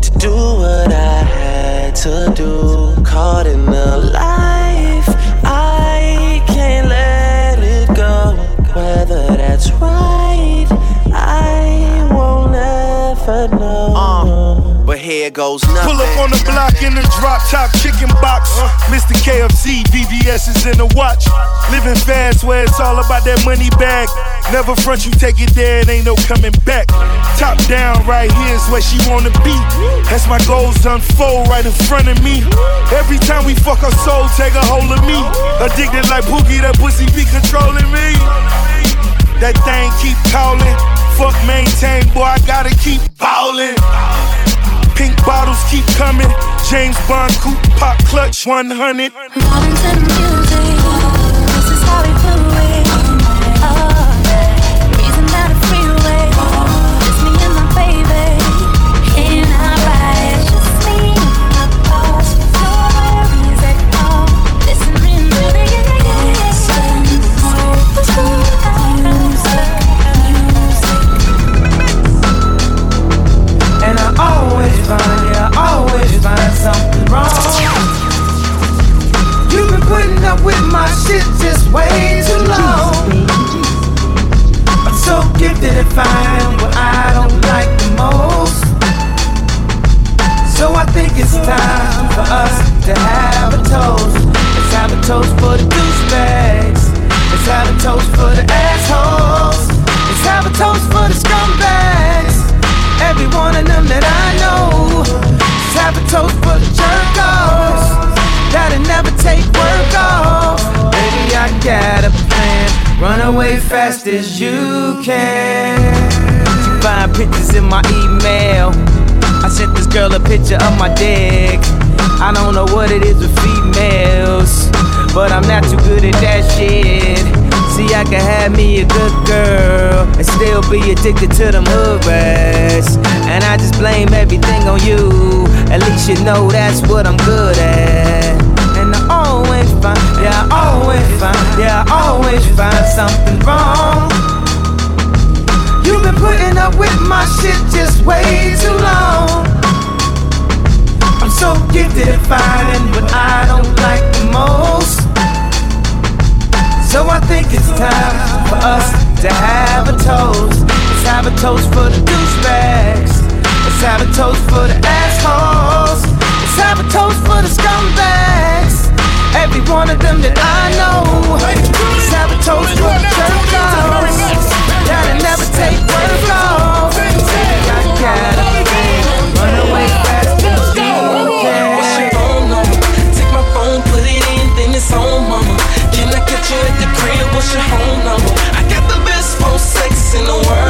to do what I had to do. Caught in the life, I can't let it go. Whether that's right, I won't ever know. Uh, but here goes nothing. Pull up on the block in the drop top chicken box. Mr. KFC, VVS is in the watch. Living fast where it's all about that money bag. Never front you take it there, it ain't no coming back. Top down, right here's where she wanna be. That's my goals unfold right in front of me. Every time we fuck our soul, take a hold of me. Addicted like Boogie, that pussy be controlling me. That thing keep calling. Fuck maintain, boy, I gotta keep ballin'. Pink bottles keep coming. James Bond coupe pop clutch 100. Vibing to the music. At finding what I don't like the most. So I think it's time for us to have a toast. Let's have a toast for the douchebags. Let's have a toast for the assholes. Let's have a toast for the scumbags. Every one of them that I know. Let's have a toast for the jerk-offs That'll never take work off. Baby, I got a plan. Run away fast as you can. Find pictures in my email. I sent this girl a picture of my dick. I don't know what it is with females, but I'm not too good at that shit. See, I can have me a good girl and still be addicted to them hood rats. And I just blame everything on you. At least you know that's what I'm good at. And I always find, yeah, I always find, I always find something wrong. You've been putting up with my shit just way too long. I'm so gifted at finding what I don't like the most. So I think it's time for us to have a toast. Let's have a toast for the douchebags. Let's have a toast for the assholes. Let's have a toast for the scumbags. Every one of them that I know. Have for the. That'll never take work off. Got. Run away fast? Take my phone, put it in, then it's mama. Can I catch you at the crib? What's your home number? I got the best phone sex in the world.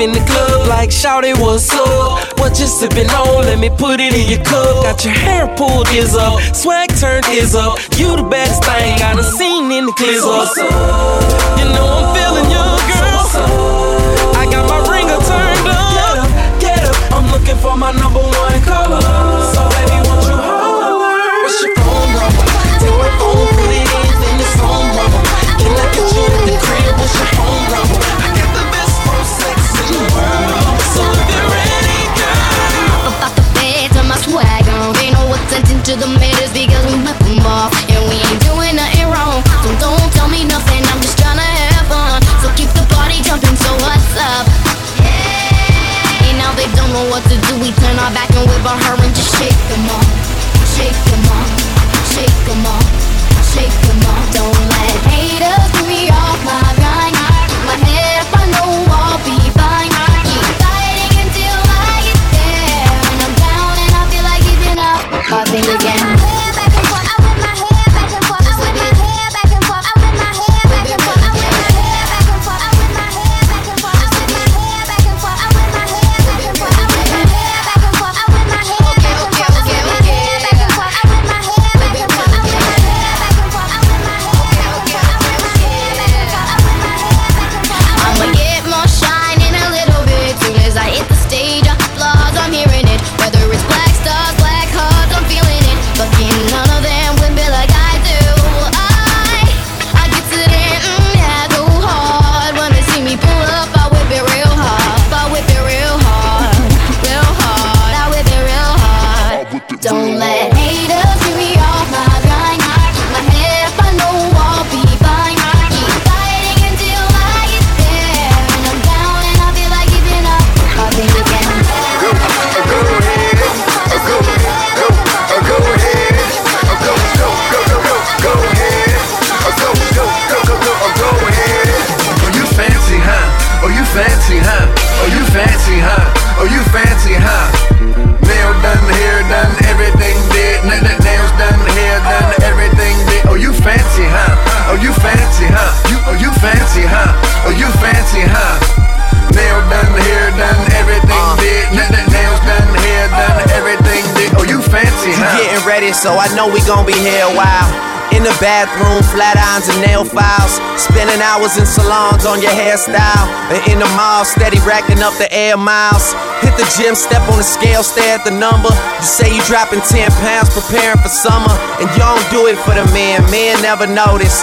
In the club like Shouty, what's up? What you sipping on? Let me put it in your cup. Got your hair pulled is up, swag turned is up. You the baddest thing I done seen in the clips up. You know I'm feeling you, girl. I got my ringer turned up. Get up, get up. I'm looking for my number what to do. We turn our back and whip on her and just shake them off. Shake them off. Shake them off. Shake them off. So I know we gon' be here a while. In the bathroom, flat irons and nail files. Spending hours in salons on your hairstyle. And in the mall, steady racking up the air miles. Hit the gym, step on the scale, stare at the number. You say you dropping 10 pounds, preparing for summer. And you don't do it for the men, men never notice.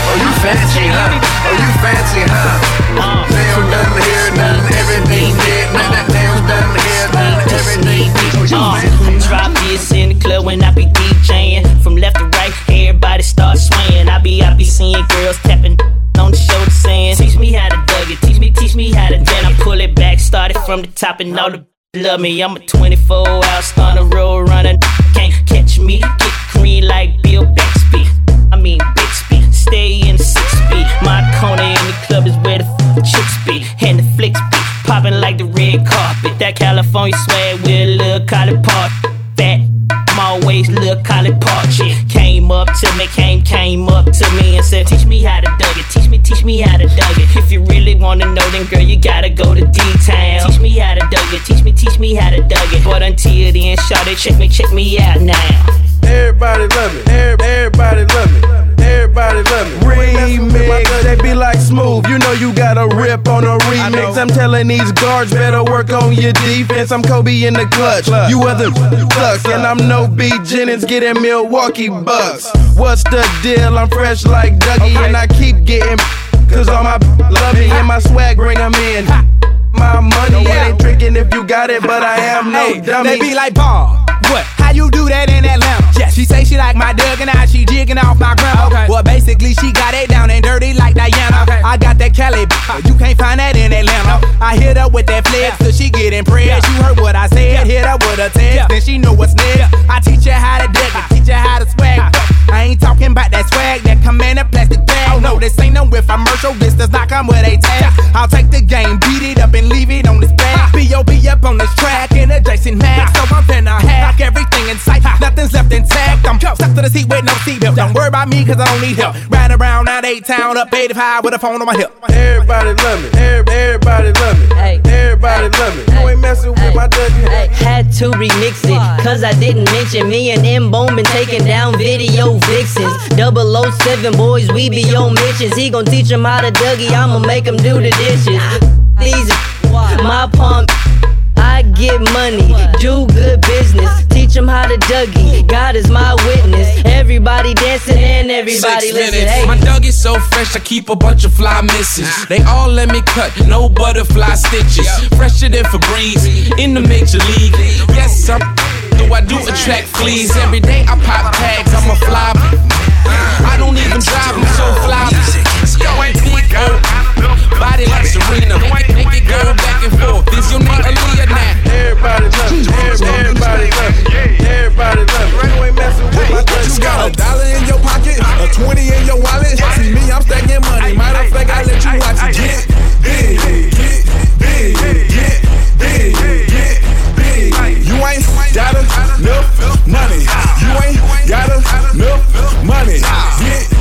Oh, you fancy, huh? Oh, you fancy, huh? Nail done, hair done, everything did. N- n- Nails done, hair done, everything did. Oh, you Uh, drop this in the club when I be DJing. From left to right, everybody start swaying. I be, I be seeing girls tapping on the shoulder saying, Teach me how to Dougie, teach me, teach me how to. Then I pull it back, started from the top, and all the love me. I'm a 24 hour stunner, road runner. Can't catch me, get green like Bill Bixby. I mean, Bixby, stay in six speed. My corner in the club is where the f- chicks be, and the flicks be. Popping like the red carpet. That California swag with a little collard part. Fat, I'm always little collard part. Came up to me, came, came up to me and said, Teach me how to Dougie. Teach me, how to Dougie. If you really wanna know, then girl, you gotta go to D-Town. Teach me how to Dougie. Teach me, teach me how to Dougie. But until then, shout it, check me, check me out now. Everybody love me. Everybody love me. Everybody love me. Remix, they be like smooth. You know you got a rip on a remix. I'm telling these guards better work on your defense. I'm Kobe in the clutch. You other sucks, and I'm no B Jennings getting Milwaukee Bucks. What's the deal? I'm fresh like Dougie, and I keep getting. Cause all my love me and my swag bring 'em in. My money ain't tricking if you got it, but I am no dummy. They be like, Paul, what? How you do that in Atlanta? Yes. She say she like my Doug and now she jigging off my grandma. Okay. Well, basically, she got it down and dirty like Diana. Okay. I got that Cali, but ah. you can't find that in Atlanta. I hit her with that flex till she get impressed. You heard what I said, hit her with a text, then she know what's next. I teach her how to dig I teach her how to swag. Ah. I ain't talking about that swag that come in a plastic bag. Oh, No, this ain't no infomercial, this does not come with a tag. I'll take the game, track in a Jason Max. So I'm finna hack everything in sight. Nothing's left intact. I'm stuck to the seat with no seatbelt. Don't worry about me, cause I don't need help. Riding around out eight town, up 85 with a phone on my hip. Everybody love me. Everybody love me. Everybody love me. You ain't messing with my Dougie. Had to remix it. Cause I didn't mention me and M Bone been taking down video vixens. 007 boys, we be on missions. He gon' teach him how to Dougie, I'ma make him do the dishes. These my palm. Get money, do good business, teach them how to Dougie. God is my witness. Everybody dancing and everybody Six listen. minutes. Hey. My dog is so fresh, I keep a bunch of fly misses. They all let me cut, no butterfly stitches. Fresher than Febreze, in the major league. Yes, I'm. Do I do attract fleas? Every day I pop tags, I'm a fly. I don't even drive, I'm so fly. Yo, ain't Body like Serena, make it, go back and forth. Is your name Aaliyah now? Everybody love. Everybody love. Everybody love. You ain't messing with my You got a dollar in your pocket, a 20 in your wallet. See me, I'm stacking money. Matter of fact, I let you watch it get big, get big, get big, get big. You ain't got enough money. You ain't got enough money. Get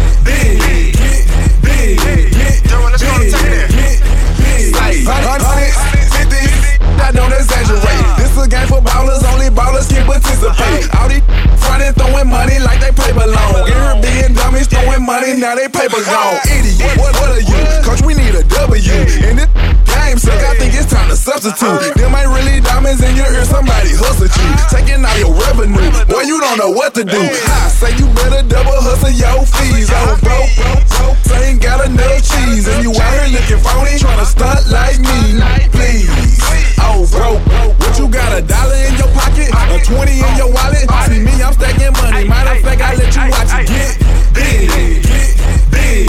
fifty, I don't exaggerate. This a game for ballers, only ballers can participate. All these frontin' throwing money like they paper long money, now they paper gone. Idiot, what, what are you? Coach, we need a W. And this game suck, I think it's time to substitute. Them ain't really diamonds in your ear, somebody hustling you. Taking all your revenue, boy, you don't know what to do. I say you better double hustle your fees. On oh, bro, bro, bro, ain't got enough cheese. And you out here looking phony, trying to stunt like me. Please, oh, bro, what you got a dollar in your pocket? A 20 in your wallet? See me, I'm stacking money. Matter of fact, I let you watch it get big, big, big,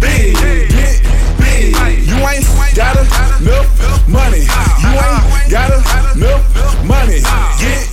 big, big. You ain't got enough money. You ain't got enough money. Get